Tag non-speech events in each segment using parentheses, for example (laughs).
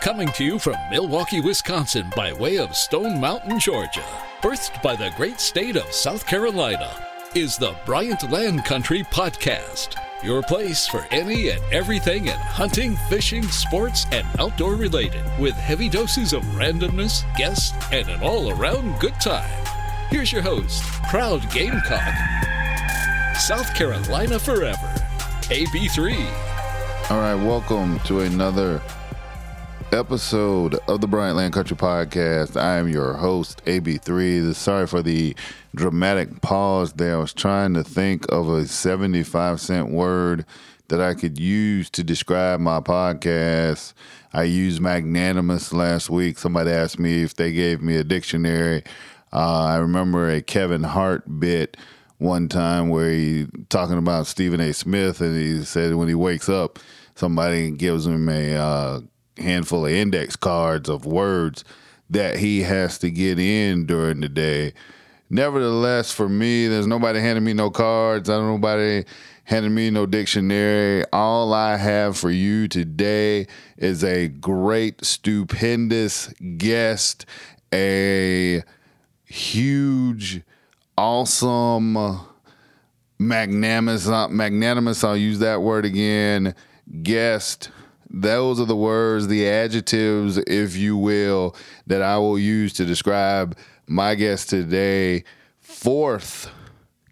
Coming to you from Milwaukee, Wisconsin by way of Stone Mountain, Georgia. Birthed by the great state of South Carolina is the Bryant Land Country Podcast. Your place for any and everything in hunting, fishing, sports, and outdoor related, with heavy doses of randomness, guests, and an all around good time. Here's your host, proud Gamecock, South Carolina Forever, AB3. All right, welcome to another episode of the Bryant Land Country Podcast. I am your host, AB3. Sorry for the dramatic pause there. I was trying to think of a 75 cent word that I could use to describe my podcast. I used magnanimous last week. Somebody asked me if they gave me a dictionary. Uh, I remember a Kevin Hart bit one time where he talking about Stephen A. Smith, and he said when he wakes up, somebody gives him a uh, handful of index cards of words that he has to get in during the day. Nevertheless, for me, there's nobody handing me no cards. I don't nobody handing me no dictionary. All I have for you today is a great, stupendous guest, a huge, awesome, magnanimous, uh, magnanimous. I'll use that word again. Guest those are the words, the adjectives, if you will, that I will use to describe my guest today. Fourth,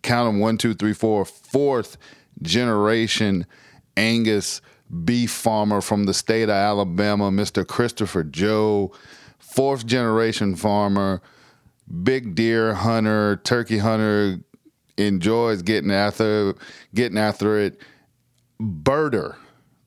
count them one, two, three, four, fourth generation Angus beef farmer from the state of Alabama, Mr. Christopher Joe. Fourth generation farmer, big deer hunter, turkey hunter, enjoys getting after getting after it. Birder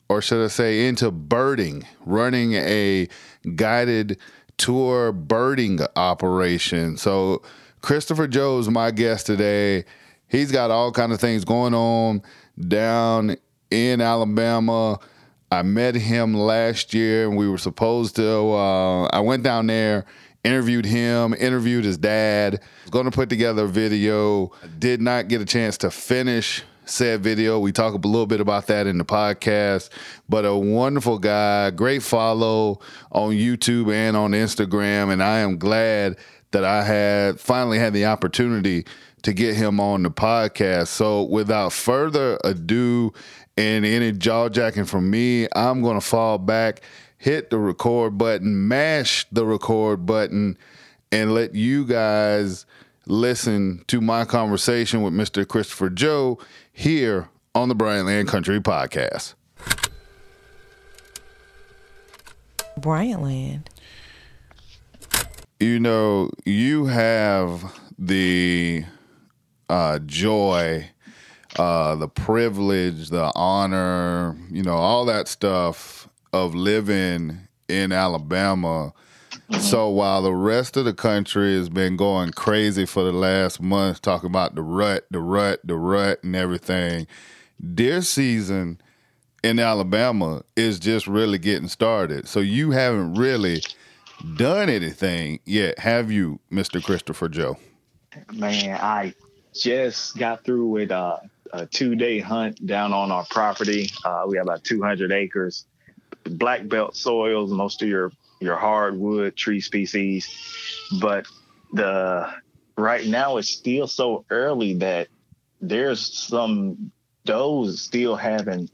or should I say, into birding, running a guided tour birding operation. So Christopher Joe is my guest today. He's got all kind of things going on down in Alabama. I met him last year, and we were supposed to. Uh, I went down there, interviewed him, interviewed his dad. Was going to put together a video. Did not get a chance to finish said video. We talk a little bit about that in the podcast. But a wonderful guy, great follow on YouTube and on Instagram. And I am glad that I had finally had the opportunity to get him on the podcast. So without further ado and any jaw jacking from me, I'm going to fall back, hit the record button, mash the record button, and let you guys listen to my conversation with Mr. Christopher Joe here on the Bryant Land Country Podcast. Bryant Land. You know, you have the uh, joy, uh, the privilege, the honor, you know, all that stuff of living in Alabama so while the rest of the country has been going crazy for the last month, talking about the rut, the rut, the rut, and everything, deer season in Alabama is just really getting started. So you haven't really done anything yet, have you, Mr. Christopher Joe? Man, I just got through with uh, a two day hunt down on our property. Uh, we have about 200 acres, black belt soils, most of your your hardwood tree species. But the right now it's still so early that there's some does still having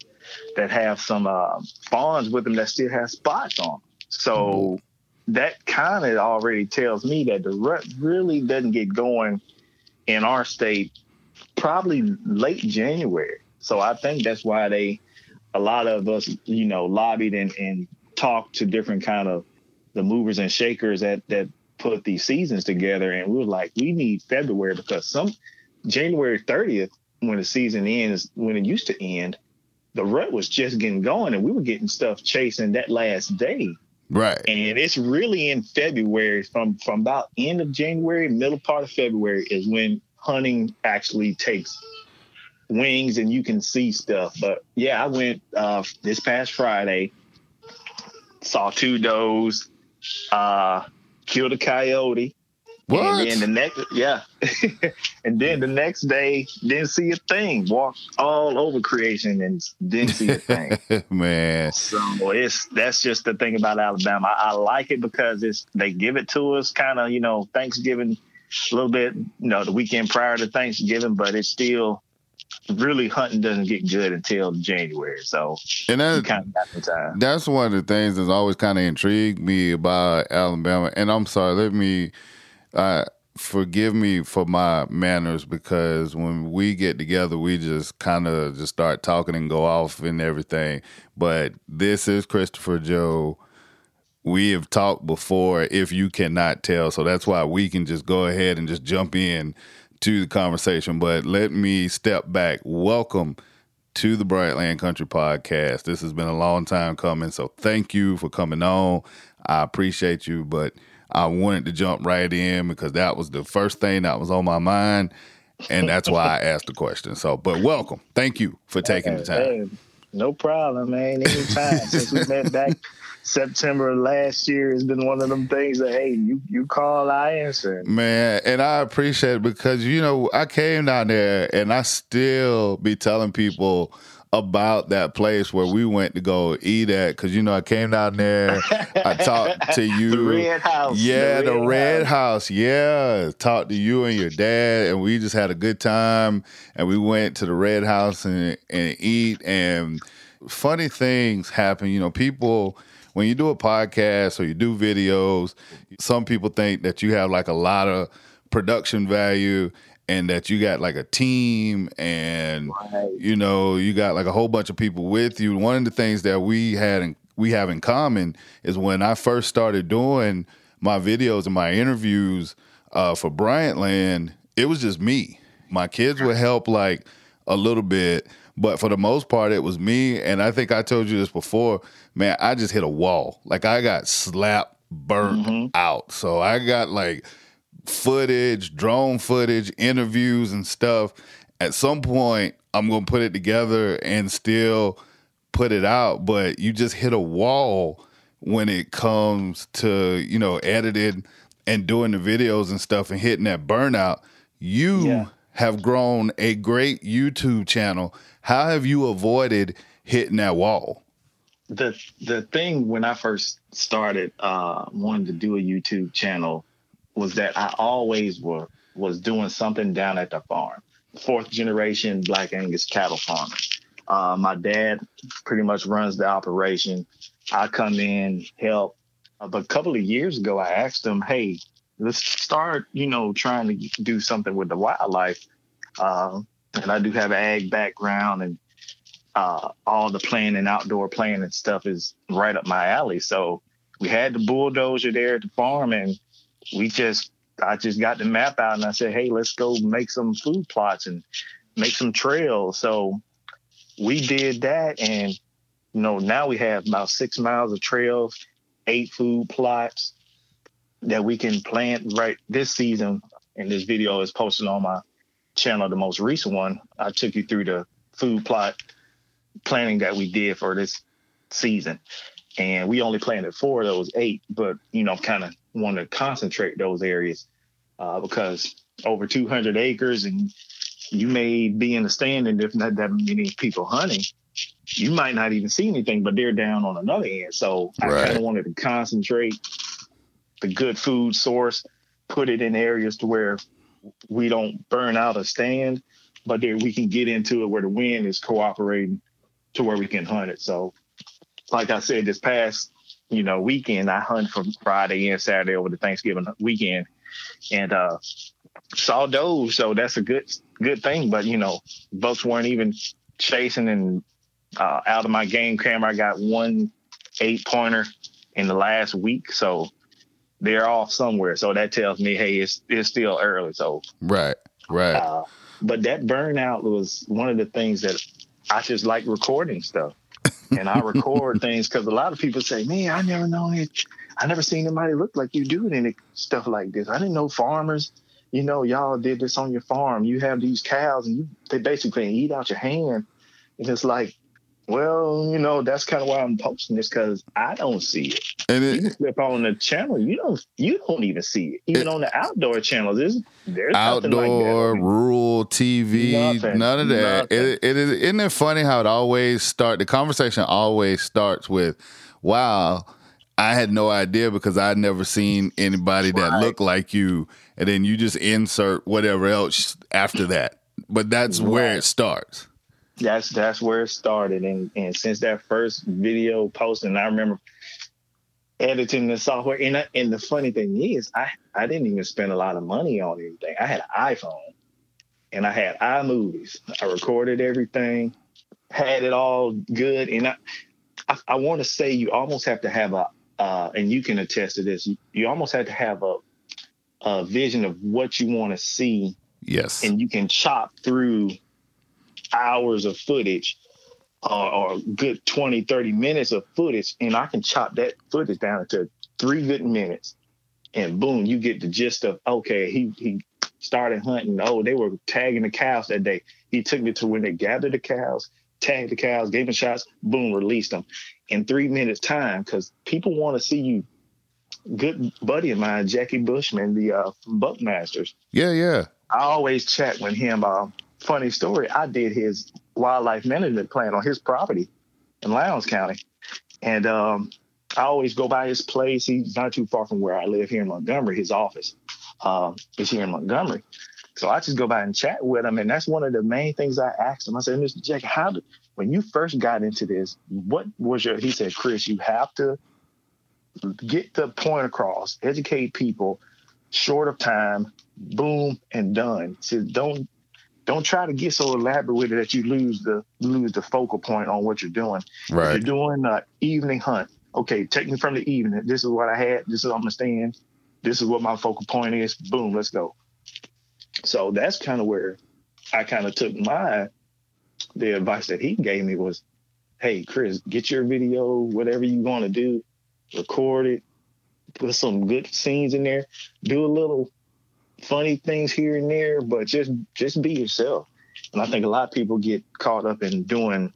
that have some uh, fawns with them that still have spots on. Them. So that kind of already tells me that the rut really doesn't get going in our state probably late January. So I think that's why they, a lot of us, you know, lobbied and, and talked to different kind of the movers and shakers that that put these seasons together, and we were like, we need February because some January 30th, when the season ends, when it used to end, the rut was just getting going, and we were getting stuff chasing that last day. Right. And it's really in February, from from about end of January, middle part of February is when hunting actually takes wings and you can see stuff. But yeah, I went uh, this past Friday, saw two does, uh, killed a coyote, What? And then the next, yeah, (laughs) and then the next day, didn't see a thing. Walked all over creation and didn't see a thing. (laughs) Man, so it's that's just the thing about Alabama. I, I like it because it's they give it to us kind of you know Thanksgiving a little bit, you know, the weekend prior to Thanksgiving, but it's still really hunting doesn't get good until January. So and that, kind of got some time. that's one of the things that's always kind of intrigued me about Alabama. And I'm sorry, let me uh, forgive me for my manners because when we get together, we just kind of just start talking and go off and everything. But this is Christopher Joe. We have talked before, if you cannot tell, so that's why we can just go ahead and just jump in to the conversation. But let me step back. Welcome to the Bryant Land Country Podcast. This has been a long time coming, so thank you for coming on. I appreciate you, but I wanted to jump right in because that was the first thing that was on my mind, and that's why I asked the question. So, but welcome. Thank you for taking the time. Hey, no problem, man. Anytime since we met back September of last year, it's been one of them things that hey, you you call, I answer. Man, and I appreciate it because you know I came down there and I still be telling people about that place where we went to go eat at because you know I came down there, I talked (laughs) to you, The Red House. yeah, the, Red Red House. House. Yeah, talked to you and your dad, and we just had a good time. And we went to the Red House and and eat. And funny things happen. You know, people when you do a podcast or you do videos, some people think that you have like a lot of production value and that you got like a team and Right. you know you got like a whole bunch of people with you. One of the things that we had in, we have in common is when i first started doing my videos and my interviews uh, for bryant land it was just me. My kids would help like a little bit but for the most part it was me and i think i told you this before man i just hit a wall like i got slapped burnt mm-hmm. out so i got like footage, drone footage, interviews and stuff. At some point, I'm going to put it together and still put it out, but you just hit a wall when it comes to, you know, editing and doing the videos and stuff and hitting that burnout. You Yeah. have grown a great YouTube channel. How have you avoided hitting that wall? the the thing when I first started uh wanting to do a YouTube channel was that I always were was doing something down at the farm. Fourth generation Black Angus cattle farmer. Uh, my dad pretty much runs the operation. I come in, help. Uh, but a couple of years ago, I asked him, "Hey, let's start, you know, trying to do something with the wildlife." Uh, and I do have an ag background, and uh, all the playing and outdoor playing and stuff is right up my alley. So we had the bulldozer there at the farm, and we just I just got the map out and I said, hey, let's go make some food plots and make some trails. So we did that, and you know now we have about six miles of trails, eight food plots that we can plant right this season. And this video is posted on my channel, the most recent one. I took you through the food plot planning that we did for this season. And we only planted four of those eight, but you know, kind of want to concentrate those areas uh, because over 200 acres, and you may be in the stand, and if not that many people hunting, you might not even see anything, but they're down on another end. So I kind of wanted to concentrate the good food source, put it in areas to where we don't burn out a stand, but there we can get into it where the wind is cooperating to where we can hunt it. So, like I said, this past you know weekend, I hunt from Friday and Saturday over the Thanksgiving weekend, and uh, saw does. So that's a good good thing. But you know, bucks weren't even chasing, and uh, out of my game camera, I got one eight pointer in the last week. So they're off somewhere. So that tells me, hey, it's it's still early. So Right, right. uh, but that burnout was one of the things that I just like recording stuff. (laughs) And I record things because a lot of people say, man, I never know it. I never seen anybody look like you doing any stuff like this. I didn't know farmers, you know, y'all did this on your farm. You have these cows and you they basically eat out your hand. And it's like, well, you know, that's kind of why I'm posting this because I don't see it. And you it, can flip on the channel, you don't you don't even see it. Even It- on the outdoor channels, there's there's nothing like outdoor, that. rural TV, Nothing, none of that. nothing. It, it is. Isn't it funny how it always start? The conversation always starts with, "Wow, I had no idea because I'd never seen anybody that looked like you," and then you just insert whatever else after that. But that's where it starts. that's that's where it started and and since that first video posting i remember editing the software. And, I, and the funny thing is i i didn't even spend a lot of money on anything. I had an iphone and i had iMovies. I recorded everything had it all good. And i i, I want to say you almost have to have a uh, and you can attest to this you, you almost have to have a a vision of what you want to see. Yes. and you can chop through hours of footage or, or good 20 30 minutes of footage and i can chop that footage down to three good minutes and boom you get the gist of okay he he started hunting oh they were tagging the cows that day he took me to when they gathered the cows tagged the cows gave them shots boom released them in three minutes time because people want to see you good buddy of mine jackie bushman the uh buckmasters yeah. Yeah. I always chat with him. Uh, funny story. I did his wildlife management plan on his property in Lowndes County, and um, I always go by his place. He's not too far from where I live here in Montgomery. His office um, is here in Montgomery, so I just go by and chat with him. And that's one of the main things I asked him. I said, "Mr. Jack, how did when you first got into this? What was your?" He said, "Chris, you have to get the point across, educate people." Short of time, boom and done. So don't don't try to get so elaborate with it that you lose the lose the focal point on what you're doing. If you're doing an evening hunt, okay, take me from the evening. This is what I had. This is what I'm gonna stand. This is what my focal point is. Boom, let's go. So that's kind of where I kind of took my the advice that he gave me was, hey Chris, get your video, whatever you want to do, record it, put some good scenes in there, do a little funny things here and there, but just just be yourself. And I think a lot of people get caught up in doing,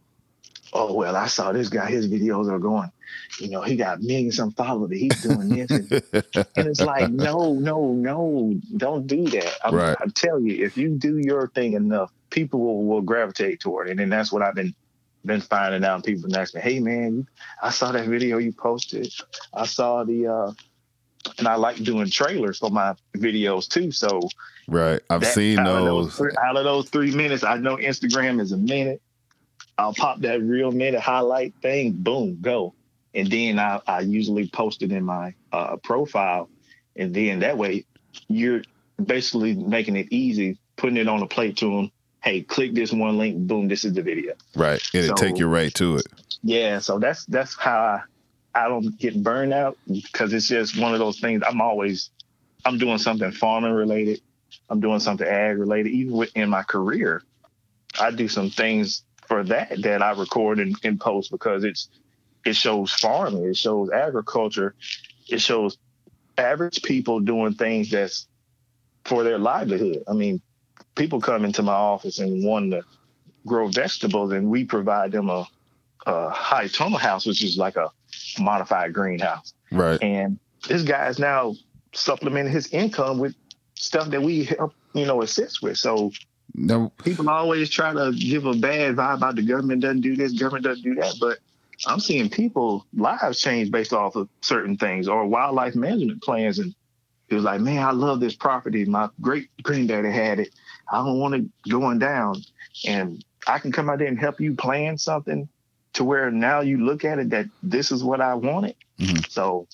oh well, I saw this guy, his videos are going, you know, he got millions some followers, he's doing this. And, and it's like, (laughs) no, no, no, don't do that. I'm, Right. I tell you, if you do your thing enough, people will, will gravitate toward it. And that's what I've been been finding out. People ask me, hey man, I saw that video you posted. I saw the uh and I like doing trailers for my videos too. So Right. I've that- seen out of those. three- out of those three minutes, I know Instagram is a minute. I'll pop that real minute highlight thing, boom, go. And then I, I usually post it in my uh, profile. And then that way you're basically making it easy, putting it on a plate to them. Hey, click this one link, boom, this is the video. Right. And It'll take you right to it. Yeah, so that's that's how I, I don't get burned out because it's just one of those things. I'm always I'm doing something farming related. I'm doing something ag related. Even within my career, I do some things for that that I record and, and post because it's it shows farming, it shows agriculture, it shows average people doing things that's for their livelihood. I mean, people come into my office and want to grow vegetables, and we provide them a a high tunnel house, which is like a modified greenhouse. Right. And this guy is now supplementing his income with stuff that we help, you know, assist with. So people always try to give a bad vibe about the government doesn't do this, government doesn't do that. But I'm seeing people lives change based off of certain things or wildlife management plans. And it was like, man, I love this property. My great granddaddy had it. I don't want it going down. And I can come out there and help you plan something to where now you look at it that this is what I wanted. Mhm. So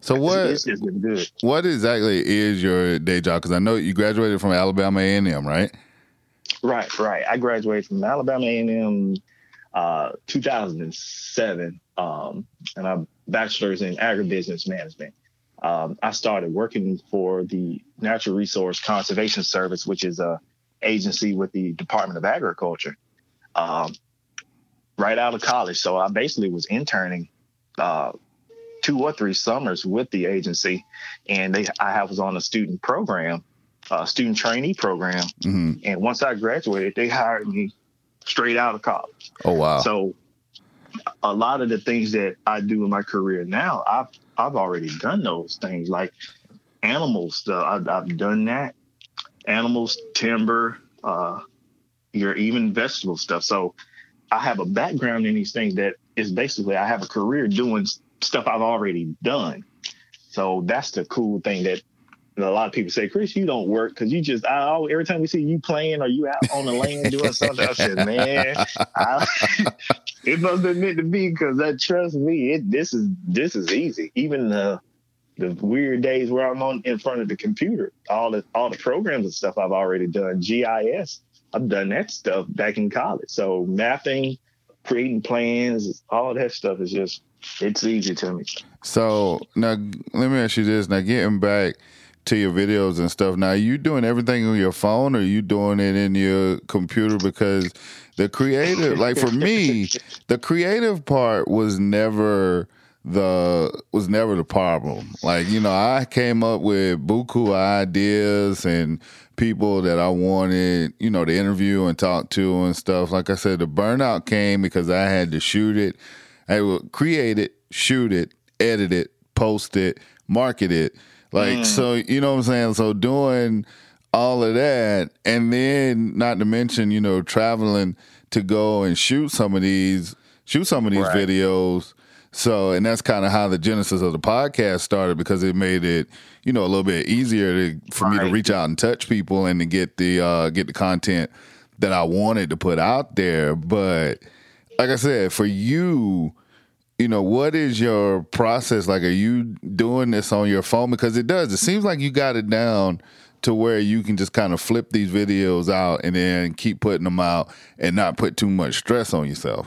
so what? it's just been good. What exactly is your day job? Because I know you graduated from Alabama A and M, right? Right, right. I graduated from Alabama A&M uh, 2007, um, and I'm bachelor's in agribusiness management. Um, I started working for the Natural Resource Conservation Service, which is a agency with the Department of Agriculture, um, right out of college. So I basically was interning uh, two or three summers with the agency, and they I was on a student program, uh, student trainee program. hmm And once I graduated, they hired me straight out of college. Oh wow. So a lot of the things that I do in my career now, I've I've already done those things like animals stuff. I've, I've done that. Animals, timber, uh, your even vegetable stuff. So I have a background in these things that is basically I have a career doing stuff I've already done. So that's the cool thing that a lot of people say, Chris, you don't work because you just I, always, every time we see you playing or you out on the land doing (laughs) something, I said, man, I, (laughs) it must have meant to be because that trust me, it this is this is easy. Even the the weird days where I'm on in front of the computer, all the all the programs and stuff I've already done. GIS, I've done that stuff back in college. So mapping, creating plans, all that stuff is just it's easy to me. So now let me ask you this. Now getting back to your videos and stuff. Now, you doing everything on your phone or you doing it in your computer? Because the creative, like for me, the creative part was never the was never the problem. Like you know, I came up with buku ideas and people that I wanted, you know, to interview and talk to and stuff. Like I said, the burnout came because I had to shoot it. I would create it, shoot it, edit it, post it, market it like, mm. so, you know what I'm saying? So, doing all of that, and then not to mention, you know, traveling to go and shoot some of these, shoot some of these right. videos. So, and that's kind of how the genesis of the podcast started because it made it, you know, a little bit easier to, for right. me to reach out and touch people and to get the uh, get the content that I wanted to put out there. But like I said, for you, you know, what is your process like? Are you doing this on your phone? Because it does. It seems like you got it down to where you can just kind of flip these videos out and then keep putting them out and not put too much stress on yourself.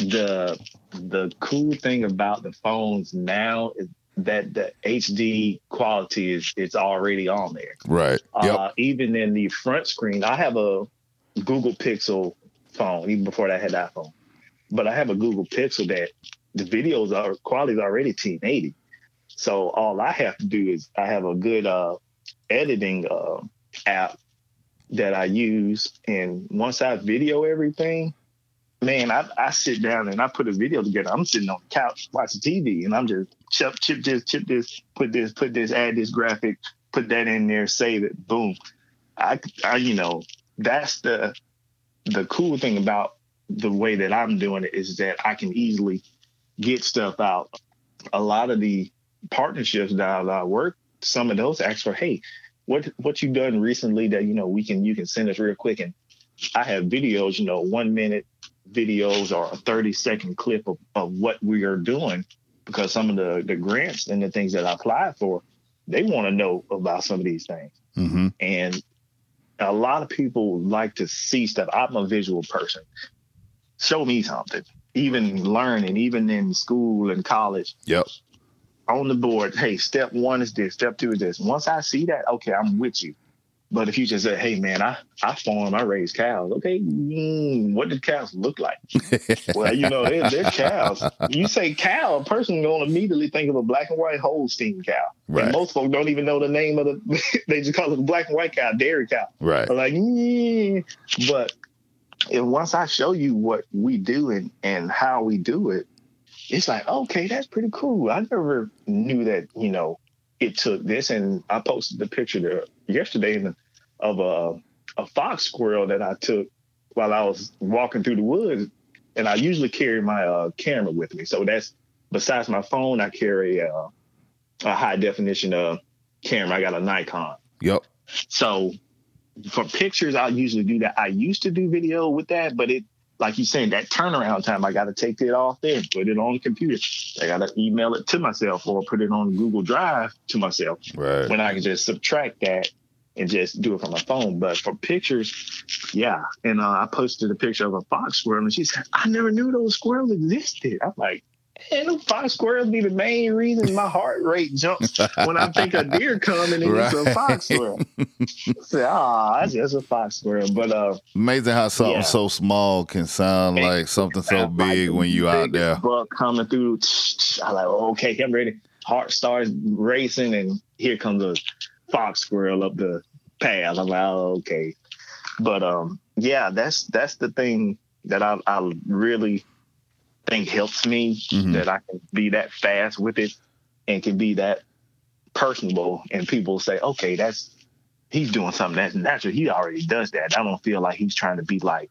The the cool thing about the phones now is that the HD quality is it's already on there. Right. Yep. Uh, even in the front screen, I have a Google Pixel phone even before I had that phone. But I have a Google Pixel that the videos are quality is already 1080. So all I have to do is I have a good uh, editing uh, app that I use, and once I video everything, man, I, I sit down and I put a video together. I'm sitting on the couch watching TV, and I'm just chip chip this, chip this, put this, put this, add this graphic, put that in there, save it, boom. I, I you know, that's the the cool thing about the way that I'm doing it is that I can easily get stuff out. A lot of the partnerships that I work, some of those ask for, hey, what what you done recently that you know we can you can send us real quick and I have videos, you know, one minute videos or a 30 second clip of, of what we are doing because some of the, the grants and the things that I applied for, they want to know about some of these things. Mm-hmm. And a lot of people like to see stuff. I'm a visual person. Show me something even learning, even in school and college. Yep. On the board, hey, step one is this, step two is this. Once I see that, okay, I'm with you. But if you just say, hey, man, I, I farm, I raise cows. Okay, mm, what did cows look like? (laughs) well, you know, they're, they're cows. You say cow, a person going to immediately think of a black and white Holstein cow. Right. And most folks don't even know the name of the, (laughs) they just call it a black and white cow, dairy cow. Right. They're like, mm. but and once I show you what we do and, and how we do it, it's like, okay, that's pretty cool. I never knew that, you know, it took this. And I posted the picture there yesterday of a, a fox squirrel that I took while I was walking through the woods. And I usually carry my uh, camera with me. So that's besides my phone, I carry a, a high definition uh, camera. I got a Nikon. Yep. So for pictures, I usually do that. I used to do video with that, but it, like you saying, that turnaround time, I got to take it off there, put it on the computer. I got to email it to myself or put it on Google Drive to myself. Right. When I can just subtract that and just do it from my phone. But for pictures, yeah. And uh, I posted a picture of a fox squirrel, and she said, "I never knew those squirrels existed." I'm like, and them fox squirrels be the main reason my heart rate jumps when I think a deer coming and right. it's a fox squirrel. say, ah, that's just a fox squirrel. But uh, amazing how something yeah. so small can sound and, like something so big like when you out there. Buck coming through, (tsk) I like, oh, okay, I'm ready. Heart starts racing, and here comes a fox squirrel up the path. I'm like, oh, okay. But um, yeah, that's that's the thing that I I really think helps me mm-hmm. that I can be that fast with it and can be that personable and people say, okay, that's he's doing something that's natural. He already does that. I don't feel like he's trying to be like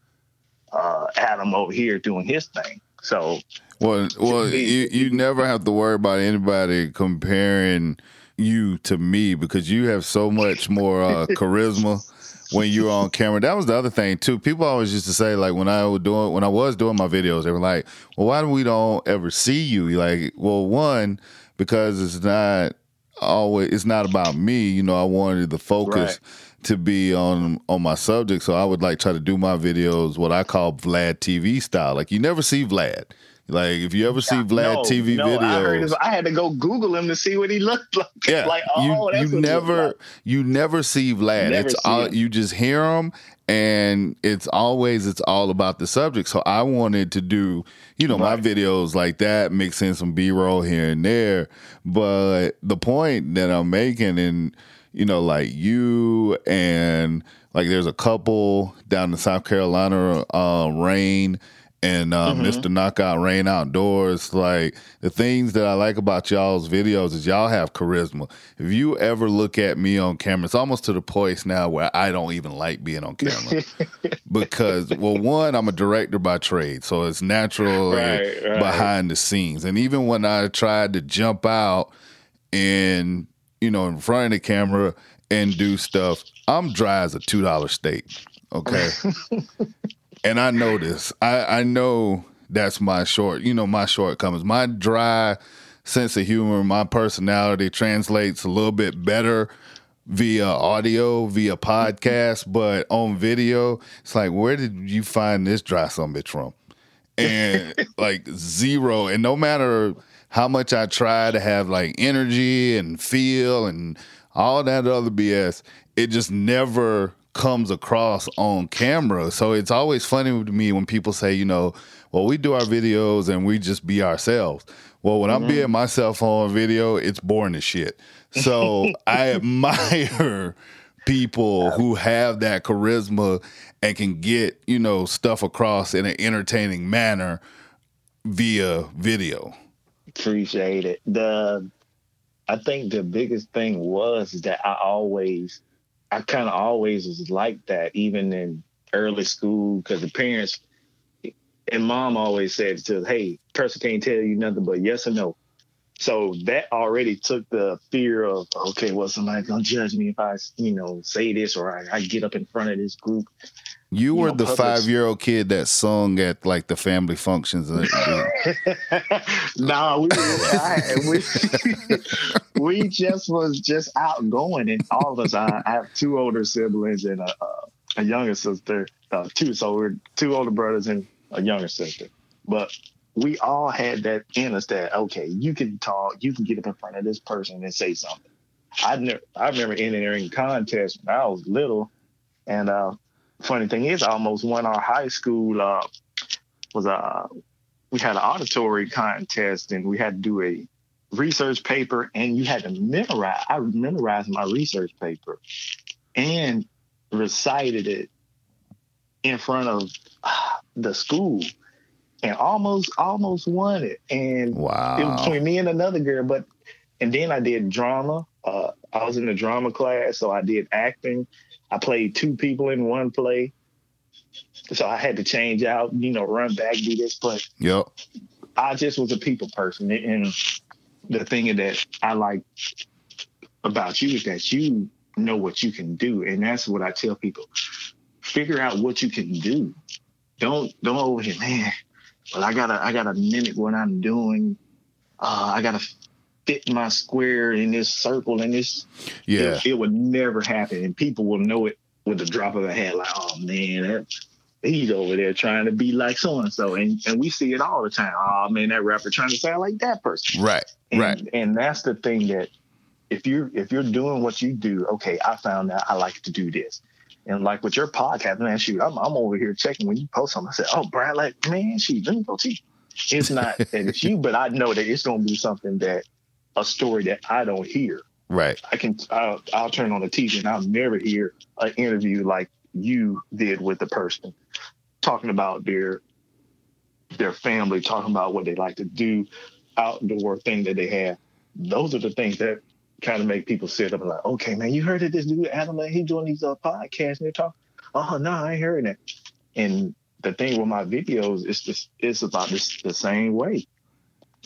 uh, Adam over here doing his thing. So well, well, you you never have to worry about anybody comparing you to me because you have so much more uh, charisma (laughs) when you're on camera. That was the other thing too. People always used to say like when I was doing when I was doing my videos, they were like, "Well, why do we don't ever see you?" Like, well, one because it's not always it's not about me. You know, I wanted the focus. Right to be on on my subject. So I would like try to do my videos what I call Vlad TV style. Like you never see Vlad. Like if you ever see Vlad no, TV no, videos, I, I, had to go Google him to see what he looked (laughs) like. Yeah, like oh, you, you never like. you never see Vlad. Never it's see all you just hear him, and it's always it's all about the subject. So I wanted to do you know right. my videos like that, mix in some B roll here and there. But the point that I'm making, and you know, like you and like there's a couple down in South Carolina, uh, Rain and uh, mm-hmm. Mr. Knockout Rain Outdoors. Like the things that I like about y'all's videos is y'all have charisma. If you ever look at me on camera, it's almost to the point now where I don't even like being on camera (laughs) because, well, one, I'm a director by trade, so it's natural right, right. behind the scenes. And even when I tried to jump out and you know in front of the camera and do stuff, I'm dry as a two dollar steak. Okay. (laughs) and I know this. I, I know that's my short, you know, my shortcomings. My dry sense of humor, my personality translates a little bit better via audio, via podcast, but on video, it's like, where did you find this dry some bitch from? And (laughs) like zero. And no matter how much I try to have like energy and feel and all that other BS, it just never comes across on camera. So it's always funny to me when people say, you know, well, we do our videos and we just be ourselves. Well, when mm-hmm. I'm being myself on video, it's boring as shit. So (laughs) I admire people who have that charisma and can get, you know, stuff across in an entertaining manner via video. Appreciate it. The I think the biggest thing was that I always I kind of always was like that, even in early school, because the parents and mom always said to, "Hey, person can't tell you nothing but yes or no." So that already took the fear of, okay, well, somebody's gonna judge me if I, you know, say this or I, I get up in front of this group. You, were know, the five year old kid that sung at like the family functions. no, (laughs) we, I, we, (laughs) we just was just outgoing, and all of us. I, I have two older siblings and a, a younger sister. Uh, two, so we're two older brothers and a younger sister. But we all had that in us that okay, you can talk, you can get up in front of this person and say something. I never, I remember entering contests when I was little, and uh, funny thing is, I almost won our high school. Uh, was a uh, we had an auditory contest, and we had to do a research paper, and you had to memorize. I memorized my research paper and recited it in front of uh, the school and almost almost won it. And wow. it was between me and another girl. But and then I did drama. Uh, I was in the drama class, so I did acting. I played two people in one play. So I had to change out, you know, run back, do this. But yep. I just was a people person. And the thing that I like about you is that you know what you can do. And that's what I tell people. Figure out what you can do. Don't don't over here, man but I gotta I gotta mimic what I'm doing. Uh, I gotta fit my square in this circle and this. Yeah, it, it, would never happen, and people will know it with the drop of a hat. Like, oh man, that, he's over there trying to be like so and so, and and we see it all the time. Oh man, that rapper trying to sound like that person. Right, and, right. And that's the thing that if you're if you're doing what you do, okay, I found out I like to do this. And like with your podcast, man, shoot, I'm, I'm over here checking when you post something. I said, oh, Brad, like, man, shoot, let me go see. It's not that it's you, but I know that it's going to be something that a story that I don't hear. Right. I can, I'll, I'll turn on the TV and I'll never hear an interview like you did with the person talking about their their family, talking about what they like to do, outdoor thing that they have. those are the things that kind of make people sit up and like, okay, man, you heard of this dude Adam? He doing these uh, podcasts and they're talking. Oh no, I ain't hearing that. And the thing with my videos, it's just it's about this the same way.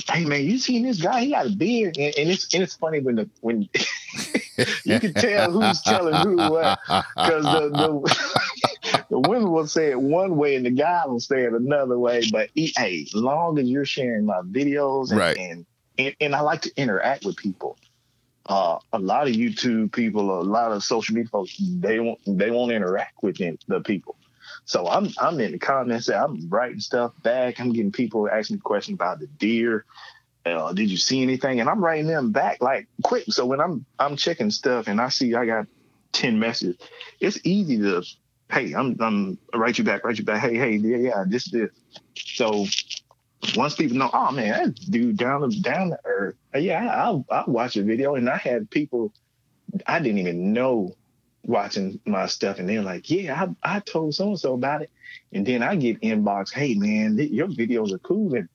Hey man, you seen this guy? He got a beard, and, and it's and it's funny when the when (laughs) you can tell who's telling who what because the, the (laughs) the women will say it one way and the guy will say it another way. But hey, long as you're sharing my videos and, Right. and, and and I like to interact with people. Uh, a lot of YouTube people, a lot of social media folks, they won't they won't interact with them, the people. So I'm I'm in the comments, I'm writing stuff back. I'm getting people asking questions about the deer. Uh, did you see anything? And I'm writing them back like quick. So when I'm I'm checking stuff and I see I got ten messages, it's easy to hey I'm I'm write you back, write you back. Hey hey yeah yeah this this. So once people know, oh man, that dude down to down to earth. Yeah, I, I'll I'll watch a video and I had people I didn't even know watching my stuff and they're like, yeah, I, I told so and so about it. And then I get inbox, hey man, th- your videos are cool. And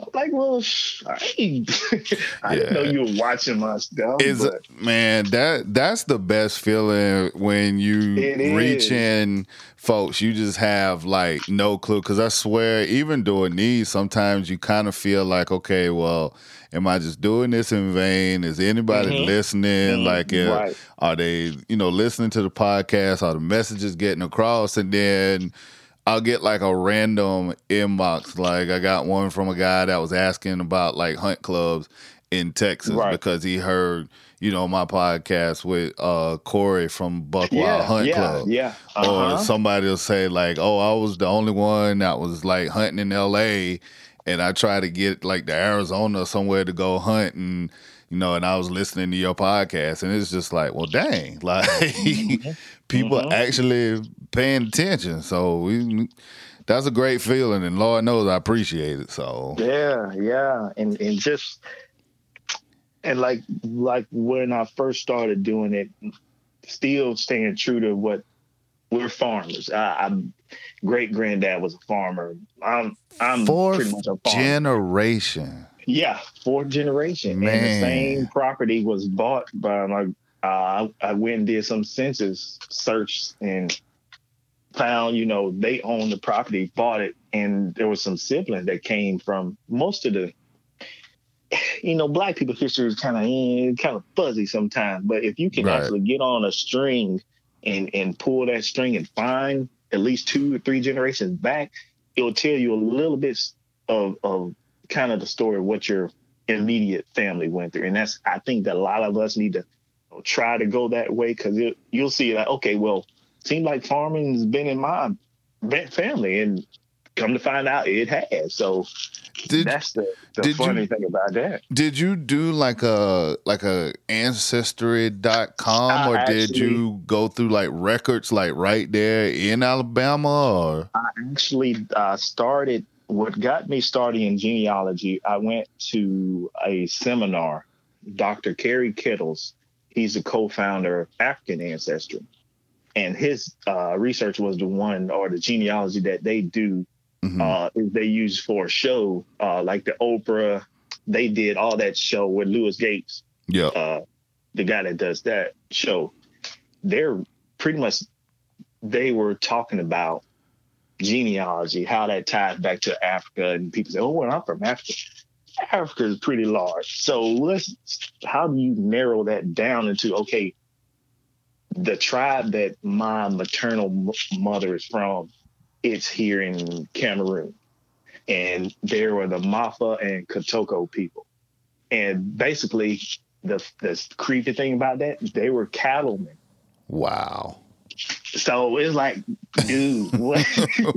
I'm like, well, sh- I, ain't- (laughs) I didn't know you were watching my stuff. is man that that's the best feeling when you It is. reach in folks you just have like no clue because i swear even doing these sometimes you kind of feel like okay well am i just doing this in vain is anybody Mhm. listening Mhm. like uh, Right. are they you know listening to the podcast are the messages getting across and then I'll get like a random inbox. Like I got one from a guy that was asking about like hunt clubs in Texas Right. because he heard, you know, my podcast with uh Corey from Buckwild yeah, Hunt yeah, Club. yeah. Or Uh-huh. somebody will say like, "Oh, I was the only one that was like hunting in L.A." and I tried to get like to Arizona somewhere to go hunt and you know, and I was listening to your podcast, and it's just like, well, dang, (laughs) like people Mhm. actually paying attention. So we, that's a great feeling, and Lord knows I appreciate it. So Yeah, yeah, and and just and like like when I first started doing it, still staying true to what we're farmers. I, I'm great granddad was a farmer. I'm I'm pretty much fourth a farmer. generation, yeah, fourth generation, and the same property was bought by my. Uh, I, I went and did some census search and found, you know, they owned the property, bought it, and there was some siblings that came from most of the, you know, black people history is kind of kind of fuzzy sometimes. But if you can Right. actually get on a string and and pull that string and find at least two or three generations back, it'll tell you a little bit of of kind of the story of what your immediate family went through, and that's I think that a lot of us need to try to go that way because you'll see like okay, well, seems like farming's been in my family, and come to find out it has. So did that's the, the funny you- thing about that. did you do like a like a ancestry.com I or did you go through like records like right there in Alabama or I actually uh, started. What got me started in genealogy, I went to a seminar. Dr. Kerry Kittles, he's the co-founder of African Ancestry, and his uh, research was the one or the genealogy that they do. Mhm. Uh, they use for a show uh, like the Oprah. They did all that show with Louis Gates yeah uh, the guy that does that show, they're pretty much they were talking about genealogy, how that ties back to Africa, and people say, "Oh, well, I'm from Africa." Africa is pretty large, so let's. How do you narrow that down into okay? The tribe that my maternal mother is from, it's here in Cameroon, and there were the Mafa and Kotoko people, and basically the the creepy thing about that, they were cattlemen. wow So it's like, dude, (laughs) what?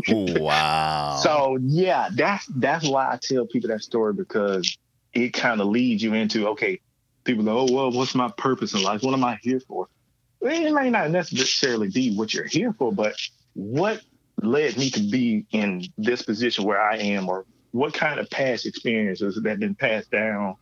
wow so yeah, that's that's why I tell people that story because it kind of leads you into okay, people go, oh well, what's my purpose in life? What am I here for? It may not necessarily be what you're here for, but what led me to be in this position where I am, or what kind of past experiences that have been passed down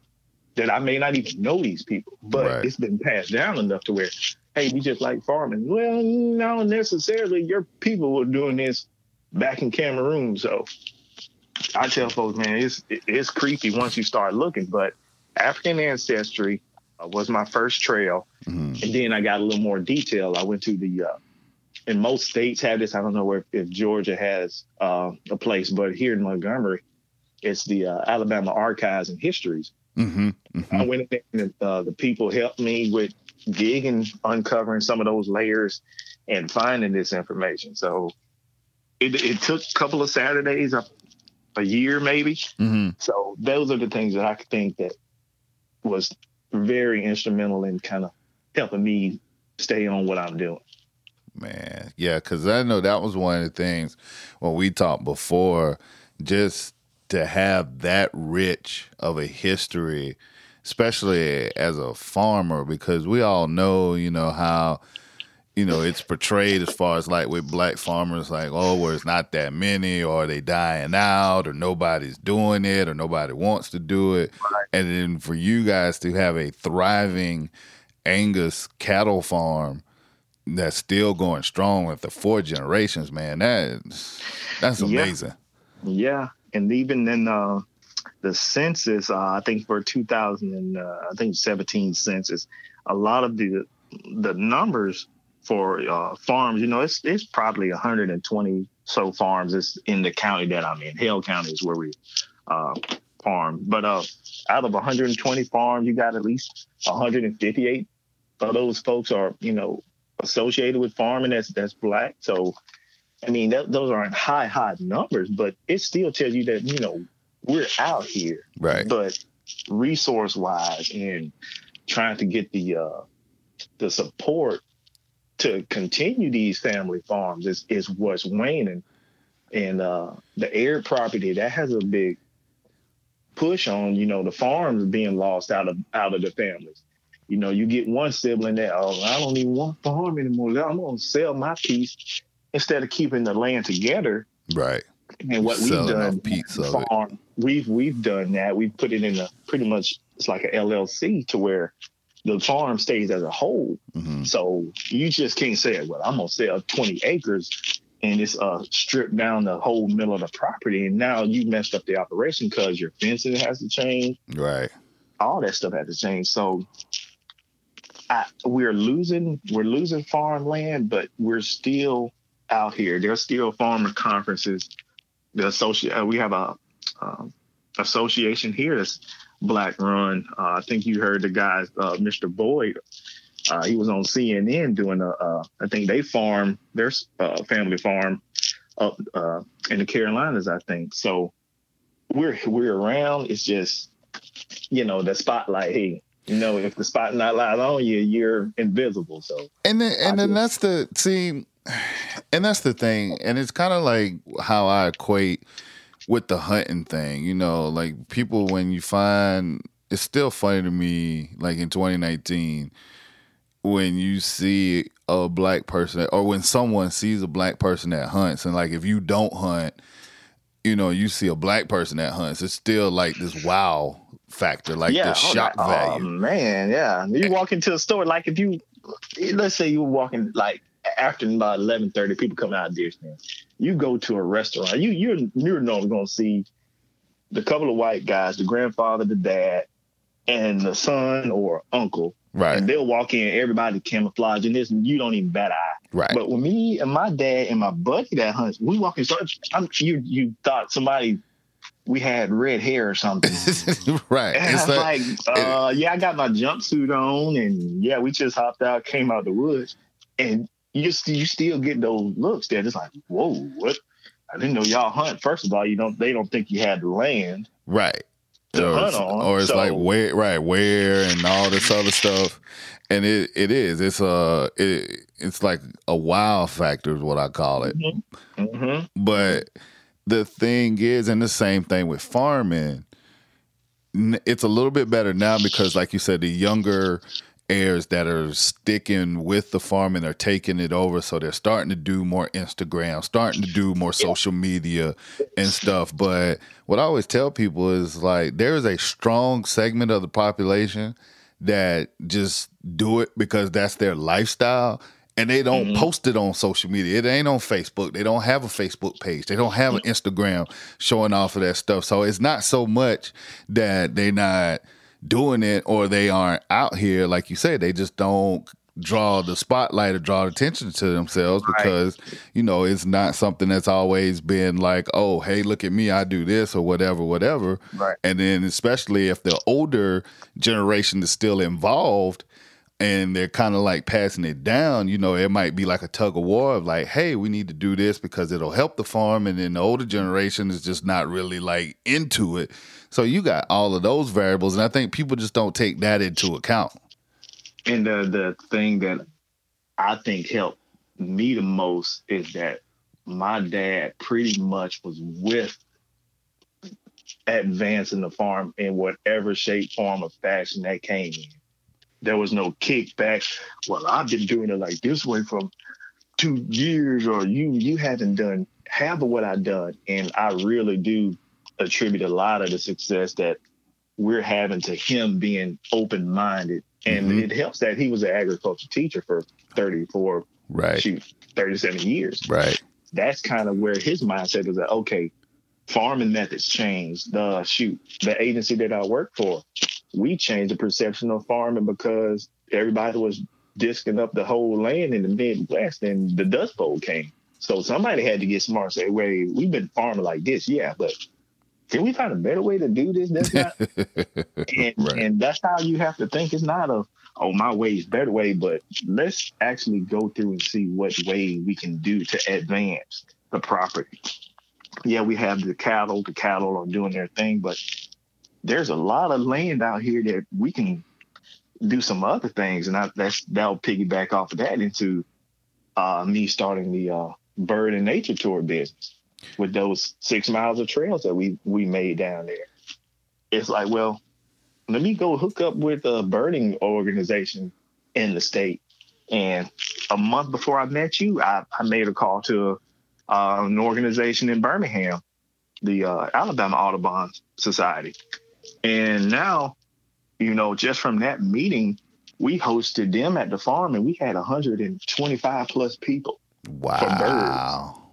that I may not even know these people, but Right. it's been passed down enough to where, hey, we just like farming. Well, not necessarily. Your people were doing this back in Cameroon, so I tell folks, man, it's it's creepy once you start looking, but African ancestry uh, was my first trail, Mhm. and then I got a little more detail. I went to the, uh, and most states have this. I don't know where if Georgia has uh, a place, but here in Montgomery, it's the uh, Alabama Archives and Histories. Mhm. Mhm. I went in there and uh, the people helped me with digging, uncovering some of those layers, and finding this information. So it, it took a couple of Saturdays, a, a year maybe. Mhm. So those are the things that I think that was very instrumental in kind of helping me stay on what I'm doing. Man, yeah, because I know that was one of the things when we talked before, just to have that rich of a history, especially as a farmer, because we all know, you know, how, you know, it's portrayed as far as like with black farmers, like, oh, where it's not that many, or they dying out, or nobody's doing it, or nobody wants to do it. And then for you guys to have a thriving Angus cattle farm that's still going strong with the four generations, man. That's that's amazing. Yeah, and even then uh, the census, uh, I think for 2000 and uh, I think 17 census, a lot of the the numbers for uh, farms, you know, it's it's probably 120 so farms. It's in the county that I'm in. Hale County is where we uh, farm. But uh, out of 120 farms, you got at least 158 of those folks are, you know, associated with farming. That's that's black. So I mean, that, those aren't high, high numbers, but it still tells you that, you know, we're out here. Right. But resource wise and trying to get the uh, the support to continue these family farms is, is what's waning. And uh, the heir property that has a big push on, you know, the farms being lost out of out of the families. You know, you get one sibling that, oh, I don't even want farm anymore. I'm gonna sell my piece instead of keeping the land together. Right. And what we've done, farm, we've we've done that. We've put it in a pretty much it's like an LLC to where the farm stays as a whole. hmm So you just can't say, well, I'm gonna sell 20 acres and it's uh stripped down the whole middle of the property, and now you messed up the operation because your fencing has to change, Right. all that stuff has to change. So I, we're losing we're losing farmland, but we're still out here. There's still farmer conferences. The associate uh, we have a um, association here that's black run. Uh, I think you heard the guy, uh, Mr. Boyd. Uh, he was on CNN doing a. Uh, I think they farm their uh, family farm up uh, in the Carolinas. I think so. We're we're around. It's just you know the spotlight. Hey, you know if the spotlight lies on you, you're invisible. So And then and then that's the see and that's the thing. And it's kind of like how I equate with the hunting thing, you know, like people when you find it's still funny to me like in 2019 when you see a black person or when someone sees a black person that hunts and like if you don't hunt you know you see a black person that hunts it's still like this wow factor like the oh, shock like, oh, value Oh man, yeah. You walk into a store like if you let's say you were walking like after about eleven thirty, people come out of deer stand. You go to a restaurant, you you're you're normally gonna see the couple of white guys, the grandfather, the dad, and the son or uncle. right And they'll walk in, everybody camouflage and this, and you don't even bat an eye. right But when me and my dad and my buddy that hunts, we walk in, so I'm, you you thought somebody we had red hair or something. (laughs) right And it's like like, uh, yeah, I got my jumpsuit on, and yeah, we just hopped out, came out of the woods, and you you still get those looks there. Just like, whoa, what? I didn't know y'all hunt. First of all, you don't they don't think you had land. Right. to or hunt it's, on, or it's so- like where right where and all this other stuff and it it is it's a it, it's like a wow factor is what i call it hmm but the thing is and the same thing with farming it's a little bit better now because like you said the younger heirs that are sticking with the farm farming are taking it over so they're starting to do more instagram starting to do more social media and stuff but what i always tell people is like there is a strong segment of the population that just do it because that's their lifestyle and they don't mm-hmm. post it on social media. It ain't on Facebook. They don't have a Facebook page. They don't have an Instagram showing off of that stuff. So it's not so much that they're not doing it or they aren't out here, like you said, they just don't draw the spotlight or draw attention to themselves Right. because you know it's not something that's always been like oh hey look at me i do this or whatever whatever Right. and then especially if the older generation is still involved and they're kind of like passing it down you know it might be like a tug of war of like hey we need to do this because it'll help the farm and then the older generation is just not really like into it so you got all of those variables and i think people just don't take that into account And the the thing that I think helped me the most is that my dad pretty much was with advancing the farm in whatever shape, form, or fashion that came in. There was no kickback. Well, I've been doing it like this way for two years, or you you haven't done half of what I've done. And I really do attribute a lot of the success that we're having to him being open minded. And Mhm. it helps that he was an agriculture teacher for 34, right shoot, 37 years. right That's kind of where his mindset is that, okay, farming methods changed. The shoot, the agency that I work for, we changed the perception of farming because everybody was disking up the whole land in the Midwest and the Dust Bowl came. So somebody had to get smart and say, wait, we've been farming like this, yeah, but can we find a better way to do this? That's not (laughs) and, Right. and that's how you have to think. It's not a oh my way is better way, but let's actually go through and see what way we can do to advance the property. Yeah, we have the cattle. The cattle are doing their thing, but there's a lot of land out here that we can do some other things, and I, that's that'll piggyback off of that into uh, me starting the uh, bird and nature tour business with those six miles of trails that we we made down there. It's like, well, let me go hook up with a birding organization in the state. And a month before I met you, I, I made a call to uh, an organization in Birmingham, the uh, Alabama Audubon Society. And now, you know, just from that meeting, we hosted them at the farm and we had 125 plus people. wow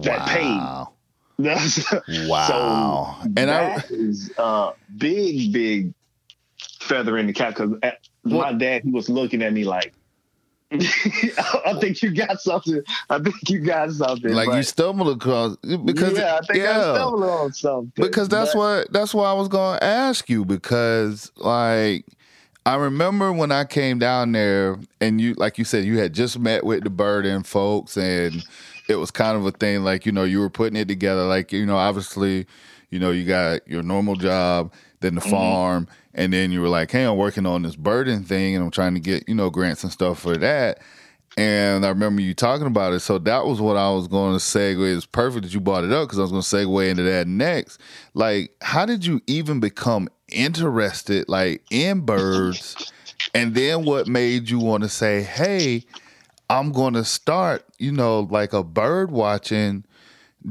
That wow (laughs) That's, wow So and i that is a big, big feather in the cap because my dad, he was looking at me like, (laughs) I think you got something. I think you got something. like you stumbled across because yeah, I think I stumbled on something. because that's But- what that's why I was going to ask you because like I remember when I came down there and you like you said you had just met with the birding folks and it was kind of a thing like you know you were putting it together like you know obviously you know you got your normal job then the Mm-hmm. farm and then you were like hey I'm working on this birding thing and I'm trying to get you know grants and stuff for that and I remember you talking about it. So that was what I was going to segue. It's perfect that you brought it up because I was going to segue into that next. Like, how did you even become interested, like, in birds? and then what made you want to say, hey, I'm going to start, you know, like a bird watching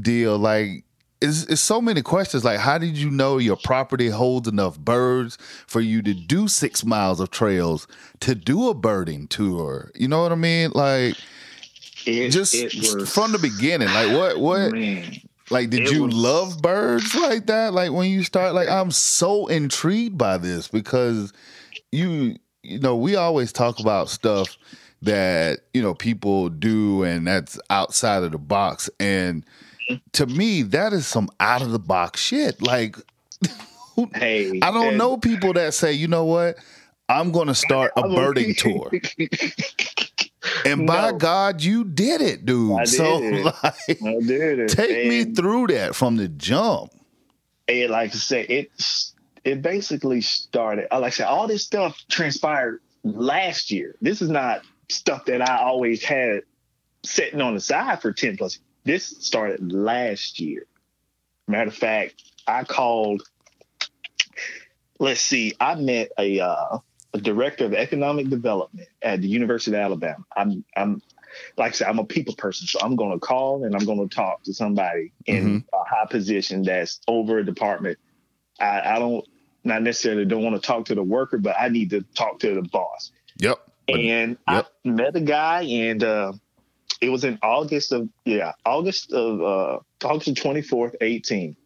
deal? Like, it's, it's so many questions. Like, how did you know your property holds enough birds for you to do six miles of trails to do a birding tour? You know what I mean? Like, it, just it was, from the beginning. Like, what, what, man. like, did it you was- love birds like that? Like, when you start, like, I'm so intrigued by this because you, you know, we always talk about stuff that you know people do and that's outside of the box and to me that is some out of the box shit like (laughs) Hey, i don't and- know people that say you know what i'm going to start a- birding (laughs) tour and by No. god you did it dude I so did. (laughs) like I did it. take me through that from the jump and like I said, it it basically started. uh, Like I said, all this stuff transpired last year. This is not stuff that I always had sitting on the side for ten plus. This started last year. Matter of fact, I called. Let's see. I met a, uh, a director of economic development at the University of Alabama. I'm I'm like I said, I'm a people person, so I'm going to call and I'm going to talk to somebody in a high position that's over a department. I, I don't not necessarily don't want to talk to the worker, but I need to talk to the boss. yep And Yep. I met a guy, and uh, it was in August of yeah August of uh, August twenty fourth, eighteen.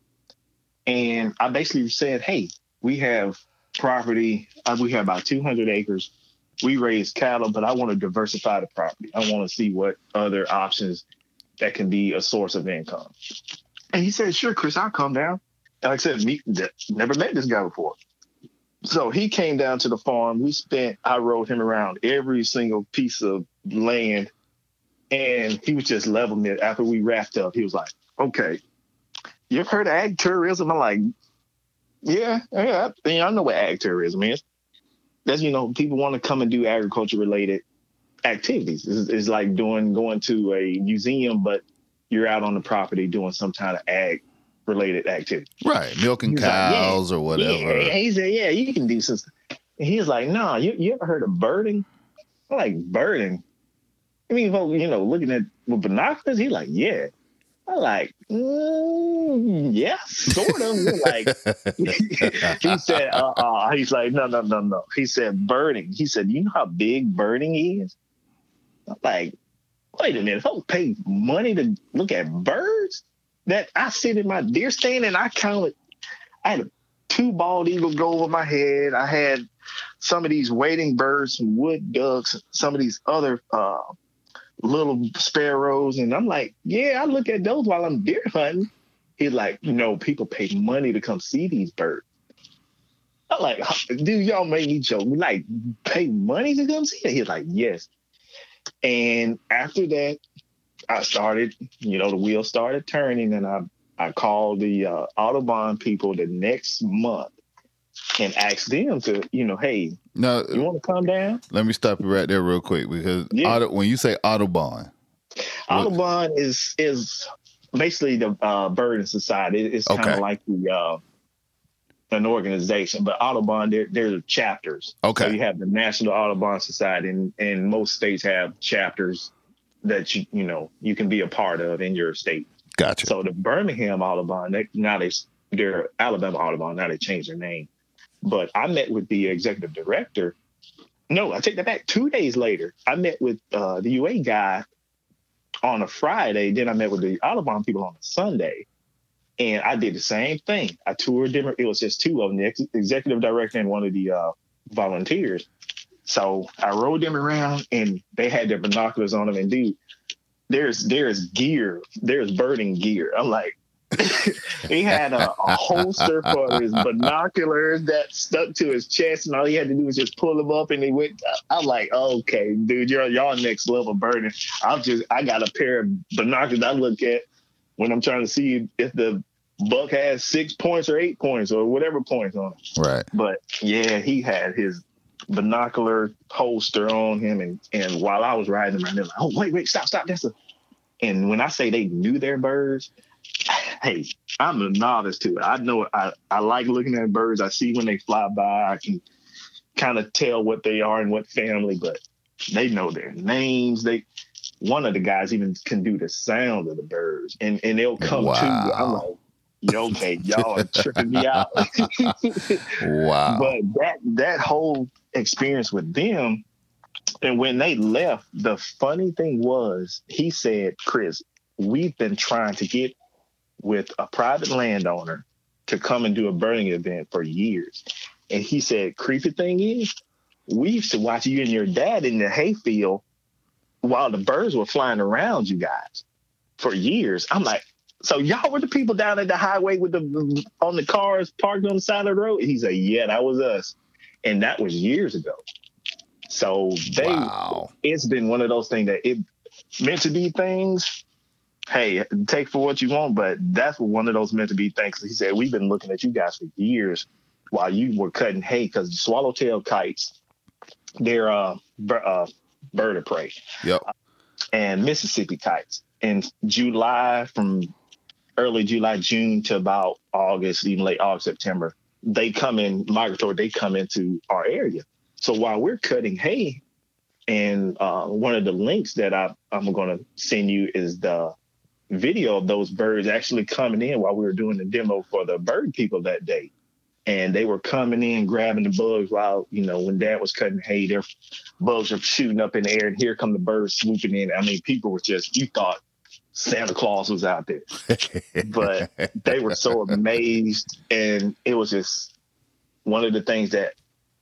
And I basically said, "Hey, we have property. Uh, we have about 200 acres. We raise cattle, but I want to diversify the property. I want to see what other options that can be a source of income. And he said, "Sure, Chris, I'll come down." And like I said, meet, never met this guy before. So he came down to the farm. We spent, I rode him around every single piece of land. And he was just leveling it after we wrapped up. He was like, okay, you've heard of ag tourism? I'm like, yeah, yeah, I, I know what ag tourism is. That's, you know, people want to come and do agriculture related activities. It's, it's like doing, going to a museum, but you're out on the property doing some kind of ag related activity. Right. Milking cows like, yeah, or whatever. Yeah. He said, yeah, you can do some. And he's like, no, nah, you, you ever heard of birding? I'm like, birding? I mean, you know, looking at with binoculars, he's like, yeah. I'm like, mm, yeah, sort of. like, (laughs) he said, uh, uh, he's like, no, no, no, no. He said, birding. He said, you know how big birding is? I'm like, wait a minute, folks pay money to look at birds? That I sit in my deer stand and I counted. I had two bald eagles go over my head. I had some of these wading birds, some wood ducks, some of these other uh, little sparrows, and I'm like, yeah, I look at those while I'm deer hunting. He's like, know, people pay money to come see these birds. I'm like, dude, y'all make me joke. Like, pay money to come see it? He's like, yes. And after that, I started, you know, the wheel started turning, and I I called the uh, Audubon people the next month and asked them to, you know, hey, no, you want to come down? Let me stop you right there real quick because yeah. Auto, when you say Audubon, Audubon what? is is basically the uh, bird society. It's kind of like the uh, an organization, but Audubon there there are chapters. Okay, so you have the National Audubon Society, and and most states have chapters that you you know you can be a part of in your state. Gotcha. So the Birmingham Audubon, they, now they they're Alabama Audubon. Now they changed their name. But I met with the executive director. No, I take that back. Two days later, I met with uh, the UA guy on a Friday. Then I met with the Audubon people on a Sunday. And I did the same thing. I toured them. It was just two of them, the ex- executive director and one of the uh, volunteers. So I rode them around and they had their binoculars on them. And dude, there's there's gear, there's birding gear. I'm like, (laughs) he had a, a, holster for his binoculars that stuck to his chest, and all he had to do was just pull them up, and he went. I'm like, okay, dude, you're y'all next level birding. I'm just, I got a pair of binoculars I look at when I'm trying to see if the buck has six points or eight points or whatever points on it. Right. But yeah, he had his binocular holster on him, and and while I was riding around, they're like, "Oh, wait, wait, stop, stop!" That's a. And when I say they knew their birds, (sighs) hey, I'm a novice to it. I know I I like looking at birds. I see when they fly by. I can kind of tell what they are and what family, but they know their names. They one of the guys even can do the sound of the birds, and and they'll come wow. to you. I'm like, yo, okay, y'all are tripping me out. (laughs) wow. But that that whole experience with them, and when they left, the funny thing was, he said, Chris, we've been trying to get with a private landowner to come and do a birding event for years. And he said, creepy thing is, we used to watch you and your dad in the hayfield while the birds were flying around you guys for years. I'm like, so y'all were the people down at the highway with the on the cars parked on the side of the road? He said, Yeah, that was us. And that was years ago. So they wow. it's been one of those things that it meant to be things. Hey, take for what you want, but that's one of those meant to be things. He said, We've been looking at you guys for years while you were cutting hay because swallowtail kites, they're uh, uh, bird of prey. Yep. and Mississippi kites. In July, from early July, June to about August, even late August, September, they come in migratory, they come into our area. So while we're cutting hay, and uh, one of the links that I, I'm going to send you is the video of those birds actually coming in while we were doing the demo for the bird people that day. And they were coming in, grabbing the bugs while, you know, when dad was cutting hay, their bugs are shooting up in the air, and here come the birds swooping in. I mean, people were just, you thought Santa Claus was out there. (laughs) but they were so amazed and it was just one of the things that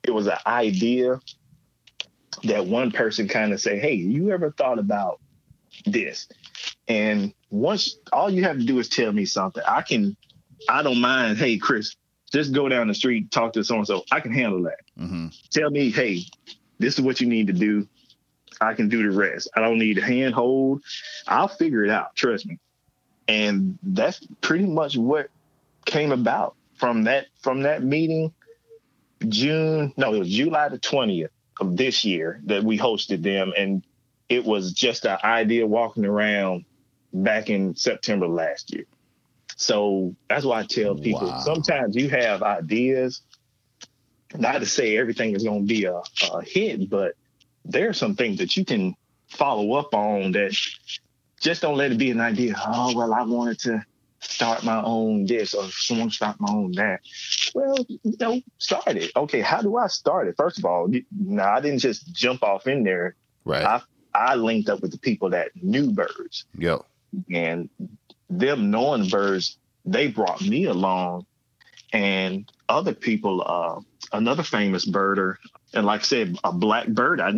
it was an idea that one person kind of say, "Hey, you ever thought about this?" And once all you have to do is tell me something, I can. I don't mind. Hey, Chris, just go down the street, talk to so and so. I can handle that. Mm-hmm. Tell me, hey, this is what you need to do. I can do the rest. I don't need a handhold. I'll figure it out. Trust me. And that's pretty much what came about from that from that meeting. June, no, it was July the twentieth of this year that we hosted them, and it was just an idea walking around back in September last year. So that's why I tell people Wow. sometimes you have ideas. Not to say everything is going to be a, a hit, but there are some things that you can follow up on that just don't let it be an idea. Oh, well, I wanted to start my own this or someone start my own that. Well, you know, start it. Okay, how do I start it? First of all, you- no, I didn't just jump off in there. Right. I I linked up with the people that knew birds Yo. and them knowing birds, they brought me along and other people, uh, another famous birder, and like I said, a black bird. I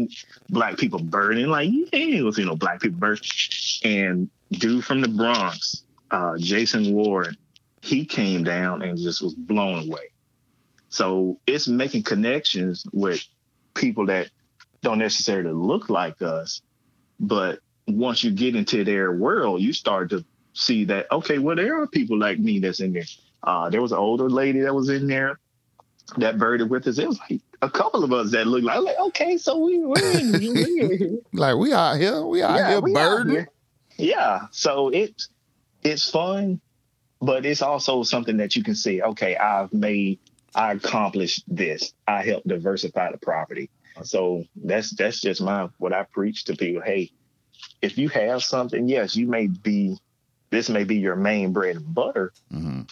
black people birding like you ain't see no black people bird. And dude from the Bronx, uh, Jason Ward, he came down and just was blown away. So it's making connections with people that don't necessarily look like us, but once you get into their world, you start to see that okay, well there are people like me that's in there. Uh, there was an older lady that was in there that birded with us. It was like a couple of us that looked like, like okay, so we we're in, we're (laughs) Like we out here. We out here we out here. Yeah, so it's it's fun, but it's also something that you can see. Okay, I've made, I accomplished this. I helped diversify the property. So that's that's just my what I preach to people. Hey, if you have something, yes, you may be. This may be your main bread and butter, hmm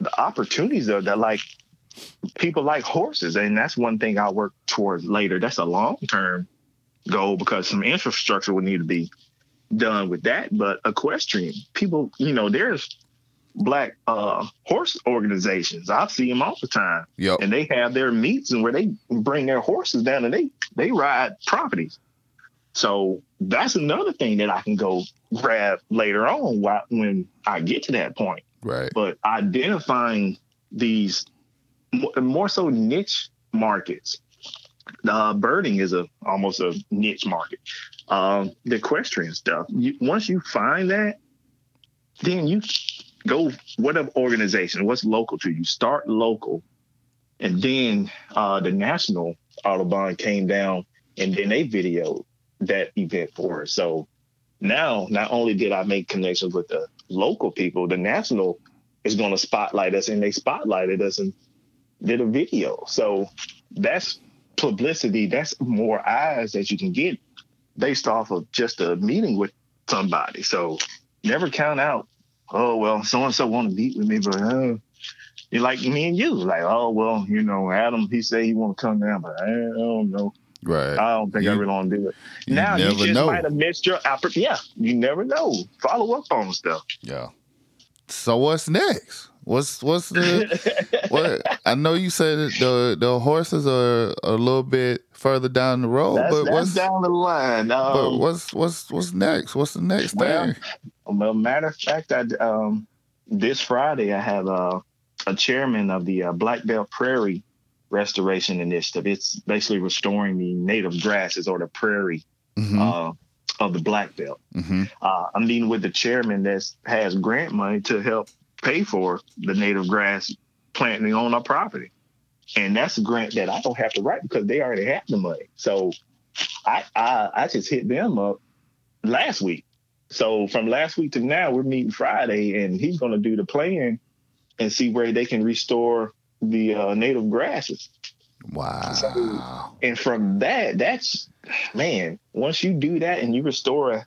the opportunities are that like people like horses and that's one thing i'll work towards later. That's a long-term goal because some infrastructure would need to be done with that. But equestrian people you know there's black uh horse organizations. I see them all the time. Yo. and they have their meets and where they bring their horses down and they they ride properties. So that's another thing that i can go grab later on wh- when i get to that point. Right. but identifying these more so niche markets. Uh, birding is a almost a niche market. Um, the equestrian stuff. You, once you find that, then you go whatever organization, what's local to you. Start local, and then uh, the national Audubon came down, and then they videoed that event for us. So now, not only did I make connections with the local people, the national is going to spotlight us, and they spotlighted us and did a video. So that's publicity. That's more eyes that you can get based off of just a meeting with somebody. So never count out. Oh well, so and so want to meet with me, but uh, you like me and you, like oh well, you know, Adam, he said he want to come down, but I don't know. Right. I don't think I You- really want to do it. you now you just know. might have missed your opportunity. Yeah, you never know. Follow up on stuff. Yeah. So what's next? What's what's the what? I know you said the the horses are a little bit further down the road, That's, but that's what's down the line. but Um, what's what's what's next? What's the next Well, thing? Well, matter of fact, I um, this Friday I have a, a chairman of the uh, Black Belt Prairie Restoration Initiative. It's basically restoring the native grasses or the prairie hmm uh, of the Black Belt. hmm Uh, I'm meeting with the chairman that has grant money to help pay for the native grass planting on our property. And that's a grant that I don't have to write because they already have the money. So I I, I just hit them up last week. So from last week to now, we're meeting Friday, and he's going to do the plan and see where they can restore the uh, native grasses. Wow. And from that, that's man, once you do that and you restore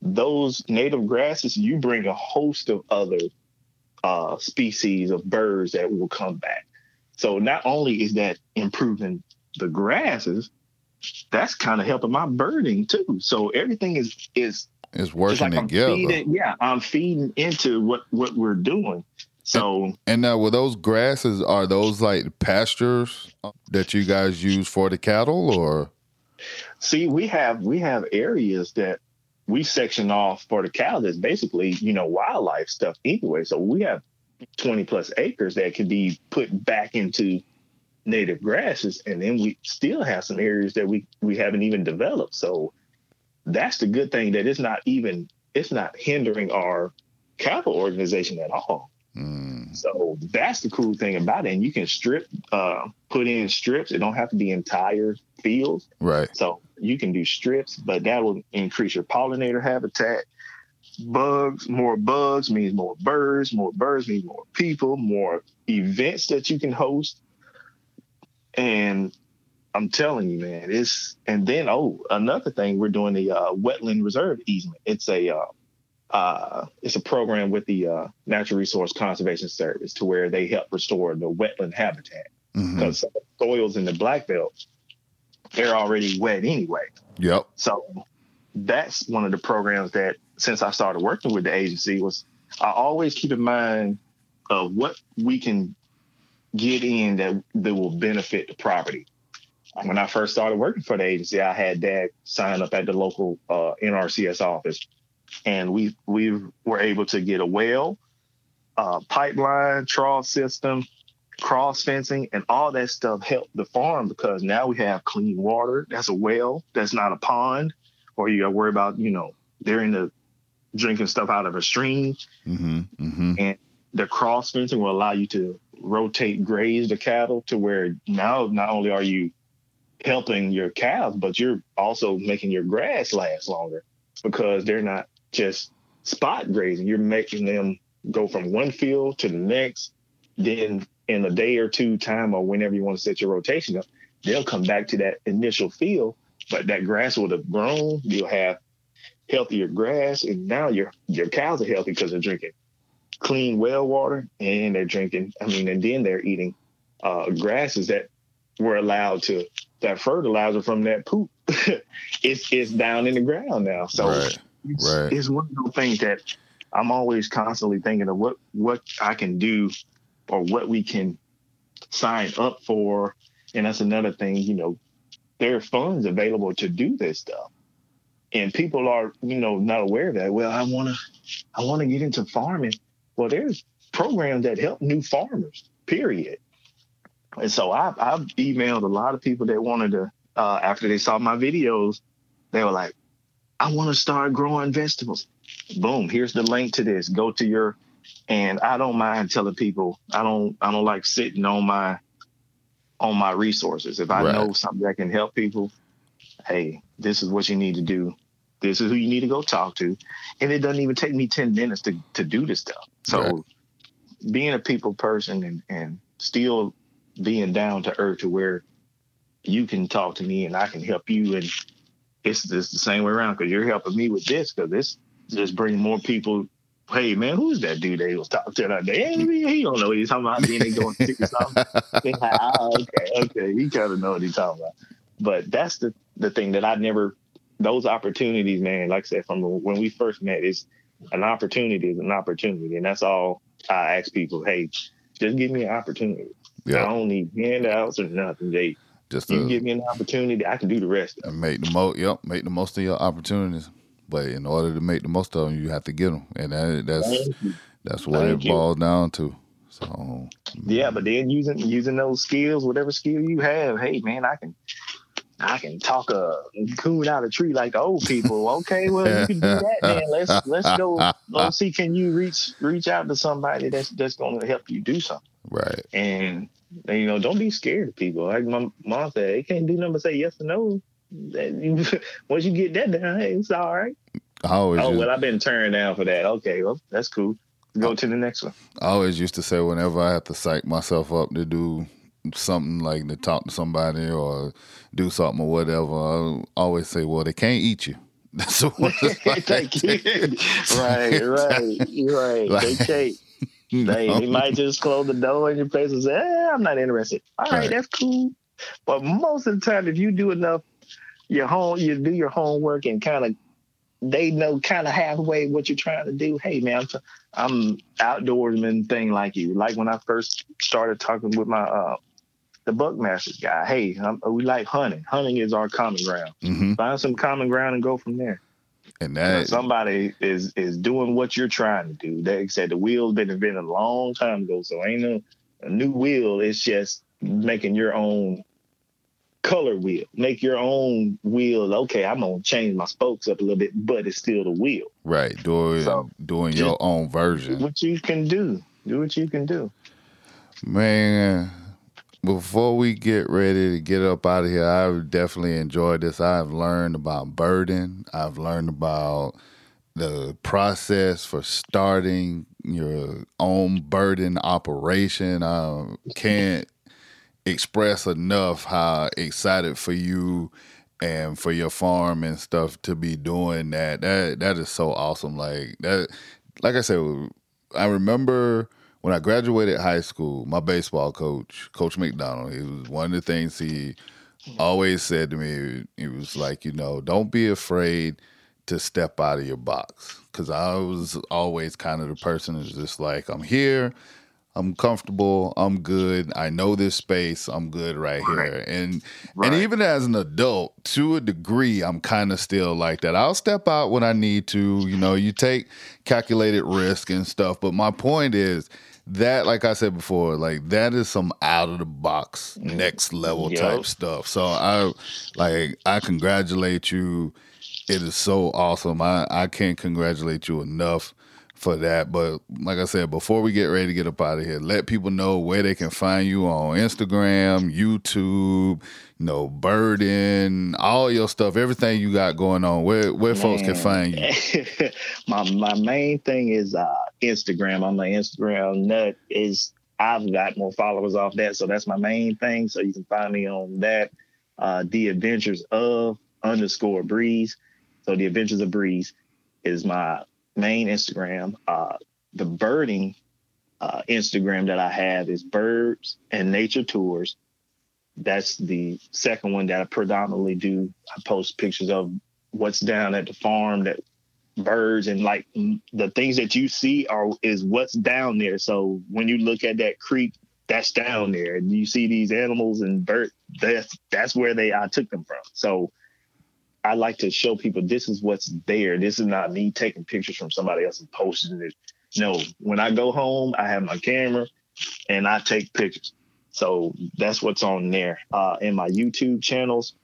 those native grasses, you bring a host of other uh, species of birds that will come back. So not only is that improving the grasses, that's kind of helping my birding too. So everything is is it's working like I'm together. feeding, yeah, I'm feeding into what what we're doing. So And now, with those grasses are those like pastures that you guys use for the cattle, or see, we have we have areas that we section off for the cow that's basically, you know, wildlife stuff anyway. So we have 20 plus acres that can be put back into native grasses. And then we still have some areas that we, we haven't even developed. So that's the good thing that it's not even, it's not hindering our cattle organization at all. Mm, So that's the cool thing about it. And you can strip, uh, put in strips. It don't have to be entire fields. right? So you can do strips, but that will increase your pollinator habitat. Bugs, more bugs means more birds, more birds means more people, more events that you can host. And I'm telling you, man, it's and then oh, another thing, we're doing the uh, wetland reserve easement. It's a uh, uh, it's a program with the uh, Natural Resource Conservation Service to where they help restore the wetland habitat hmm because soils in the black belt they're already wet anyway. Yep. So that's one of the programs that since I started working with the agency was I always keep in mind of what we can get in that that will benefit the property. When I first started working for the agency, I had dad sign up at the local uh, NRCS office, and we we were able to get a well, uh, pipeline, trawl system, cross fencing, and all that stuff helped the farm because now we have clean water. That's a well. That's not a pond, or you got to worry about you know they're in the drinking stuff out of a stream. hmm hmm The cross fencing will allow you to rotate graze the cattle to where now not only are you helping your calves, but you're also making your grass last longer because they're not just spot grazing. You're making them go from one field to the next. Then in a day or two time or whenever you want to set your rotation up, they'll come back to that initial field, but that grass would have grown. You'll have healthier grass, and now your your cows are healthy because they're drinking clean well water and they're drinking. I mean, and then they're eating uh, grasses that were allowed to that fertilizer from that poop. (laughs) it's it's down in the ground now, so Right. it's, Right. it's one of those things that I'm always constantly thinking of what what I can do or what we can sign up for. And that's another thing, you know, there are funds available to do this stuff. And people are, you know, not aware of that. Well, I wanna I wanna get into farming. Well, there's programs that help new farmers, period. And so I I've emailed a lot of people that wanted to uh, after they saw my videos, they were like, I want to start growing vegetables. Boom, here's the link to this. Go to your and I don't mind telling people I don't I don't like sitting on my on my resources. If I Right. know something that can help people, hey, this is what you need to do. This is who you need to go talk to. And it doesn't even take me 10 minutes to, to do this stuff. So Right. being a people person and, and still being down to earth to where you can talk to me and I can help you and it's just the same way around because you're helping me with this because this just brings more people. Hey man, who's that dude they was talking to that day? Hey, he don't know what he's talking about. Then they going to something. (laughs) Ah, okay, okay, he kind of know what he's talking about. But that's the the thing that I never. Those opportunities, man. Like I said, from when we first met, is an opportunity is an opportunity, and that's all I ask people. Hey, just give me an opportunity. Yeah. I don't need handouts or nothing. They Just you to give me an opportunity, I can do the rest. Of it. make the most. Yep. Make the most of your opportunities. But in order to make the most of them, you have to get them, and that, that's that's what Thank it you. boils down to. So Yeah, but then using using those skills, whatever skill you have, hey man, I can I can talk a coon out a tree like the old people. Okay, well you can do that, man. (laughs) Let's let's go let's see can you reach reach out to somebody that's that's gonna help you do something. right. And you know, don't be scared of people. Like my mom said, they can't do nothing but say yes or no. (laughs) Once you get that down, hey, it's all right. I always Oh used, well, I've been turned down for that. Okay, well that's cool. Go to the next one. I always used to say whenever I have to psych myself up to do something like to talk to somebody or do something or whatever, I always say, "Well, they can't eat you." (laughs) That's what it's (laughs) like. Thank you. right, right, right. Like- they can't. You They, know? they might just close the door in your face and say, eh, I'm not interested. All right, Right. that's cool. But most of the time, if you do enough, your home, you do your homework and kind of they know kind of halfway what you're trying to do. Hey man, I'm, I'm outdoorsman thing like you. Like when I first started talking with my uh, the Buckmasters guy. Hey, I'm, we like hunting. Hunting is our common ground. hmm Find some common ground and go from there. And You know, that somebody is is doing what you're trying to do. They said the wheel's been invented a long time ago, so ain't no a new wheel. It's just making your own color wheel. Make your own wheel. Okay, I'm gonna change my spokes up a little bit, but it's still the wheel. right doing So, doing your own version. What you can do. Do what you can do. Man, before we get ready to get up out of here, I've definitely enjoyed this. I've learned about birding. I've learned about the process for starting your own birding operation. I can't express enough how excited for you and for your farm and stuff to be doing that. That that is so awesome. Like that like I said, I remember when I graduated high school, my baseball coach, Coach McDonald, he was one of the things he always said to me. He was like, you know, don't be afraid to step out of your box. Cause I was always kind of the person who's just like, I'm here, I'm comfortable, I'm good, I know this space, I'm good right here. And Right. and even as an adult, to a degree, I'm kind of still like that. I'll step out when I need to. You know, you take calculated risk and stuff. But my point is that, like I said before, like that is some out of the box, mm. next level Yup. type stuff. So I like I congratulate you. It is so awesome. I, I can't congratulate you enough for that. But like I said, before we get ready to get up out of here, let people know where they can find you on Instagram, YouTube, you know, birding, all your stuff, everything you got going on. Where where folks can find you. (laughs) my my main thing is uh Instagram. I'm an Instagram nut. Is I've got more followers off that, so that's my main thing. So you can find me on that. Uh, the Adventures of underscore Breeze. So the Adventures of Breeze is my main Instagram. Uh, the birding uh, Instagram that I have is Birds and Nature Tours. That's the second one that I predominantly do. I post pictures of what's down at the farm that birds and like the things that you see are is what's down there. So when you look at that creek, that's down there, and you see these animals and birds. That's that's where they I took them from. So I like to show people this is what's there. This is not me taking pictures from somebody else and posting it. No, when I go home, I have my camera and I take pictures. So that's what's on there. Uh, in my YouTube channels,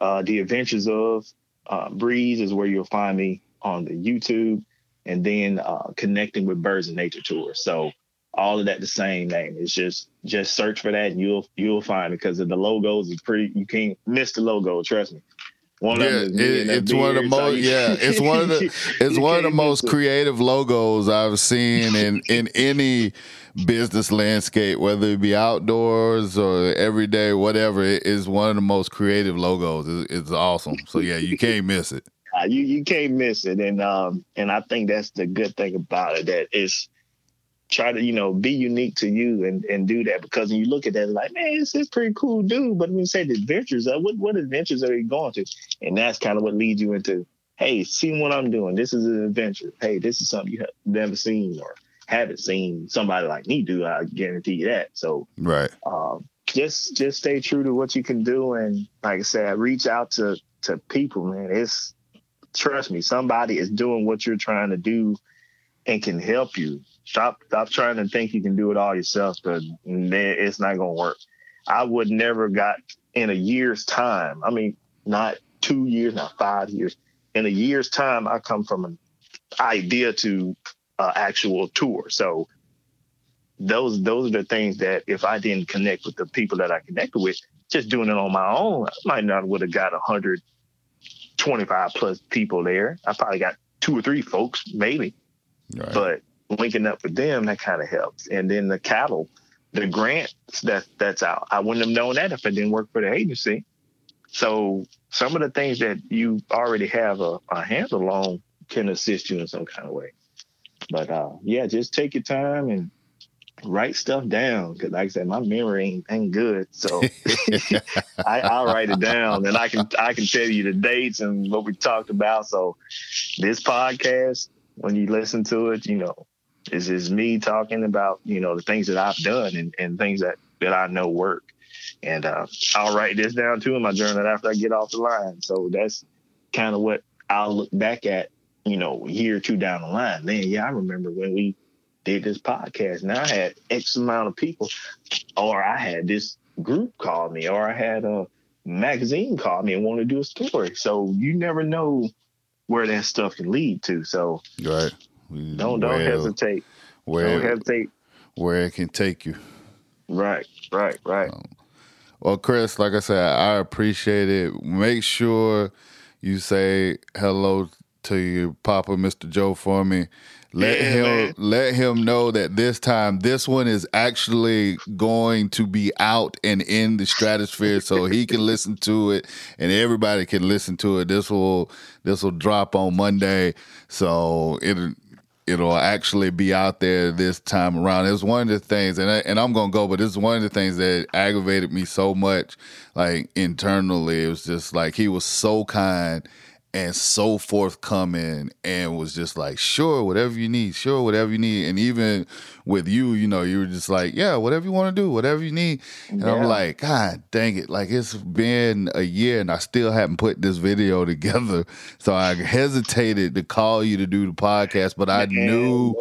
uh, The Adventures of uh, Breeze is where you'll find me on the YouTube, and then uh, connecting with Birds and Nature Tours. So all of that the same name. It's just just search for that, and you'll you'll find it because the logos is pretty. You can't miss the logo. Trust me. One Yeah, it, it's one of the most. Yeah, it's one of the. (laughs) It's one of the most creative logos I've seen in in any business landscape, whether it be outdoors or everyday, whatever. It is one of the most creative logos. It's, it's awesome. So yeah, you can't miss it. (laughs) Uh, you you can't miss it, and um and I think that's the good thing about it that it's try to you know be unique to you and and do that because when you look at that like man this is pretty cool dude, but when you say the adventures, uh, what what adventures are you going to? And that's kind of what leads you into hey, see what I'm doing. This is an adventure. Hey, this is something you have never seen or haven't seen somebody like me do. I guarantee you that. So Right. um, just just stay true to what you can do and like i said reach out to to people man it's trust me somebody is doing what you're trying to do and can help you stop stop trying to think you can do it all yourself because it's not gonna work i would never got in a year's time i mean not two years not five years in a year's time i come from an idea to uh, actual tour so those those are the things that if I didn't connect with the people that I connected with, just doing it on my own, I might not would have got 125 plus people there. I probably got two or three folks, maybe. Right. But linking up with them, that kind of helps. And then the cattle, the grants that that's out. I wouldn't have known that if I didn't work for the agency. So some of the things that you already have a, a handle on can assist you in some kind of way. But uh, yeah, just take your time and write stuff down because, like I said, my memory ain't, ain't good. So (laughs) I, I'll write it down, and I can I can tell you the dates and what we talked about. So this podcast, when you listen to it, you know, is is me talking about you know the things that I've done and, and things that that I know work. And uh, I'll write this down too in my journal after I get off the line. So that's kind of what I'll look back at, you know, year or two down the line. Man, yeah, I remember when we did this podcast. Now I had X amount of people, or I had this group call me, or I had a magazine call me and want to do a story. So you never know where that stuff can lead to. So right. Don't don't hesitate. Where don't hesitate. Where it can take you. Right, right, right. Um, well, Chris, like I said, I appreciate it. Make sure you say hello to your papa, Mr. Joe, for me. Let yeah, him man. let him know that this time this one is actually going to be out and in the stratosphere so he can (laughs) listen to it and everybody can listen to it. This will this will drop on Monday. So it it'll actually be out there this time around. It's one of the things, and I, and I'm gonna go, but is one of the things that aggravated me so much, like internally. It was just like he was so kind and so forthcoming and was just like, sure, whatever you need, sure, whatever you need. And even with you, you know, you were just like, yeah, whatever you want to do, whatever you need. And yeah. I'm like, God dang it. Like it's been a year and I still haven't put this video (laughs) together. So I hesitated to call you to do the podcast, but I knew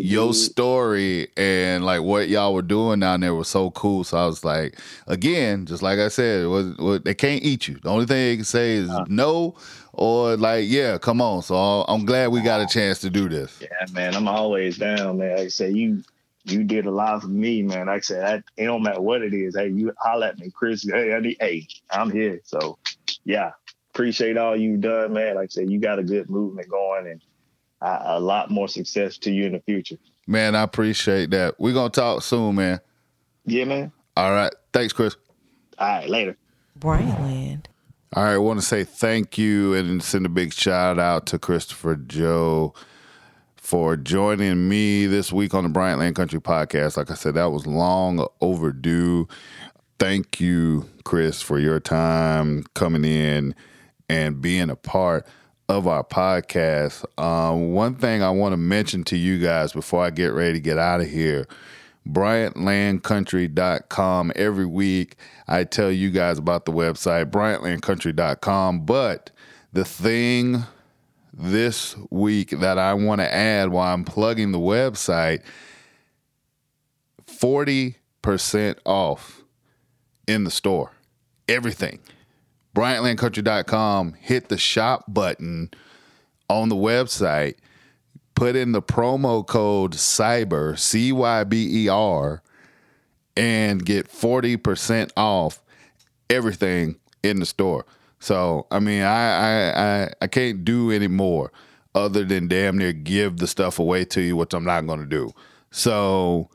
your story and like what y'all were doing down there was so cool. So I was like, again, just like I said, it was, was they can't eat you. The only thing they can say is uh. no or like, yeah, come on. So I'm glad we got a chance to do this. Yeah, man, I'm always down, man. Like I said, you you did a lot for me, man. Like I said, I, it don't matter what it is. Hey, you holler at me, Chris. Hey, I need, hey, I'm here. So, yeah, appreciate all you've done, man. Like I said, you got a good movement going, and uh, a lot more success to you in the future. Man, I appreciate that. We're gonna talk soon, man. Yeah, man. All right. Thanks, Chris. All right, later. Bryant Land. All right, I want to say thank you and send a big shout out to Christopher Joe for joining me this week on the Bryant Land Country Podcast. Like I said, that was long overdue. Thank you, Chris, for your time coming in and being a part of our podcast. Um, one thing I want to mention to you guys before I get ready to get out of here BryantLandCountry.com. Every week, I tell you guys about the website, BryantLandCountry.com. But the thing this week that I want to add while I'm plugging the website 40% off in the store. Everything. BryantLandCountry.com. Hit the shop button on the website put in the promo code CYBER, C Y B E R, and get 40% off everything in the store. So, I mean, I, I, I, I can't do any more other than damn near give the stuff away to you, which I'm not going to do. So,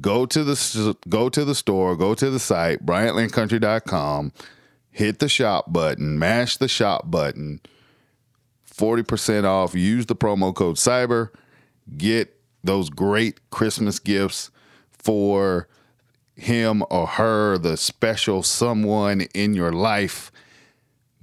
go to the go to the store, go to the site bryantlandcountry.com, hit the shop button, mash the shop button 40% off. Use the promo code CYBER. Get those great Christmas gifts for him or her, the special someone in your life.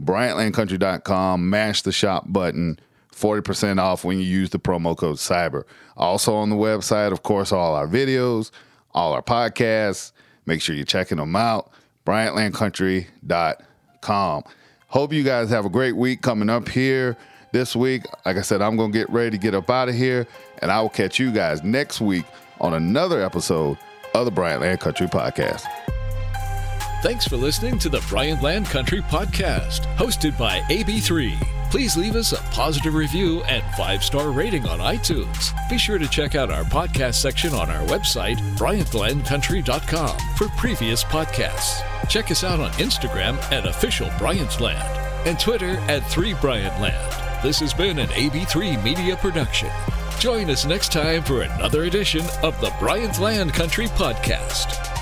BryantLandCountry.com. Mash the shop button. 40% off when you use the promo code CYBER. Also on the website, of course, all our videos, all our podcasts. Make sure you're checking them out. BryantLandCountry.com. Hope you guys have a great week coming up here this week. Like I said, I'm going to get ready to get up out of here, and I will catch you guys next week on another episode of the Bryant Land Country Podcast. Thanks for listening to the Bryant Land Country Podcast, hosted by AB3. Please leave us a positive review and five star rating on iTunes. Be sure to check out our podcast section on our website, BryantLandCountry.com, for previous podcasts. Check us out on Instagram at Official Bryant Land and Twitter at 3BryantLand. This has been an AB3 Media production. Join us next time for another edition of the Bryant Land Country Podcast.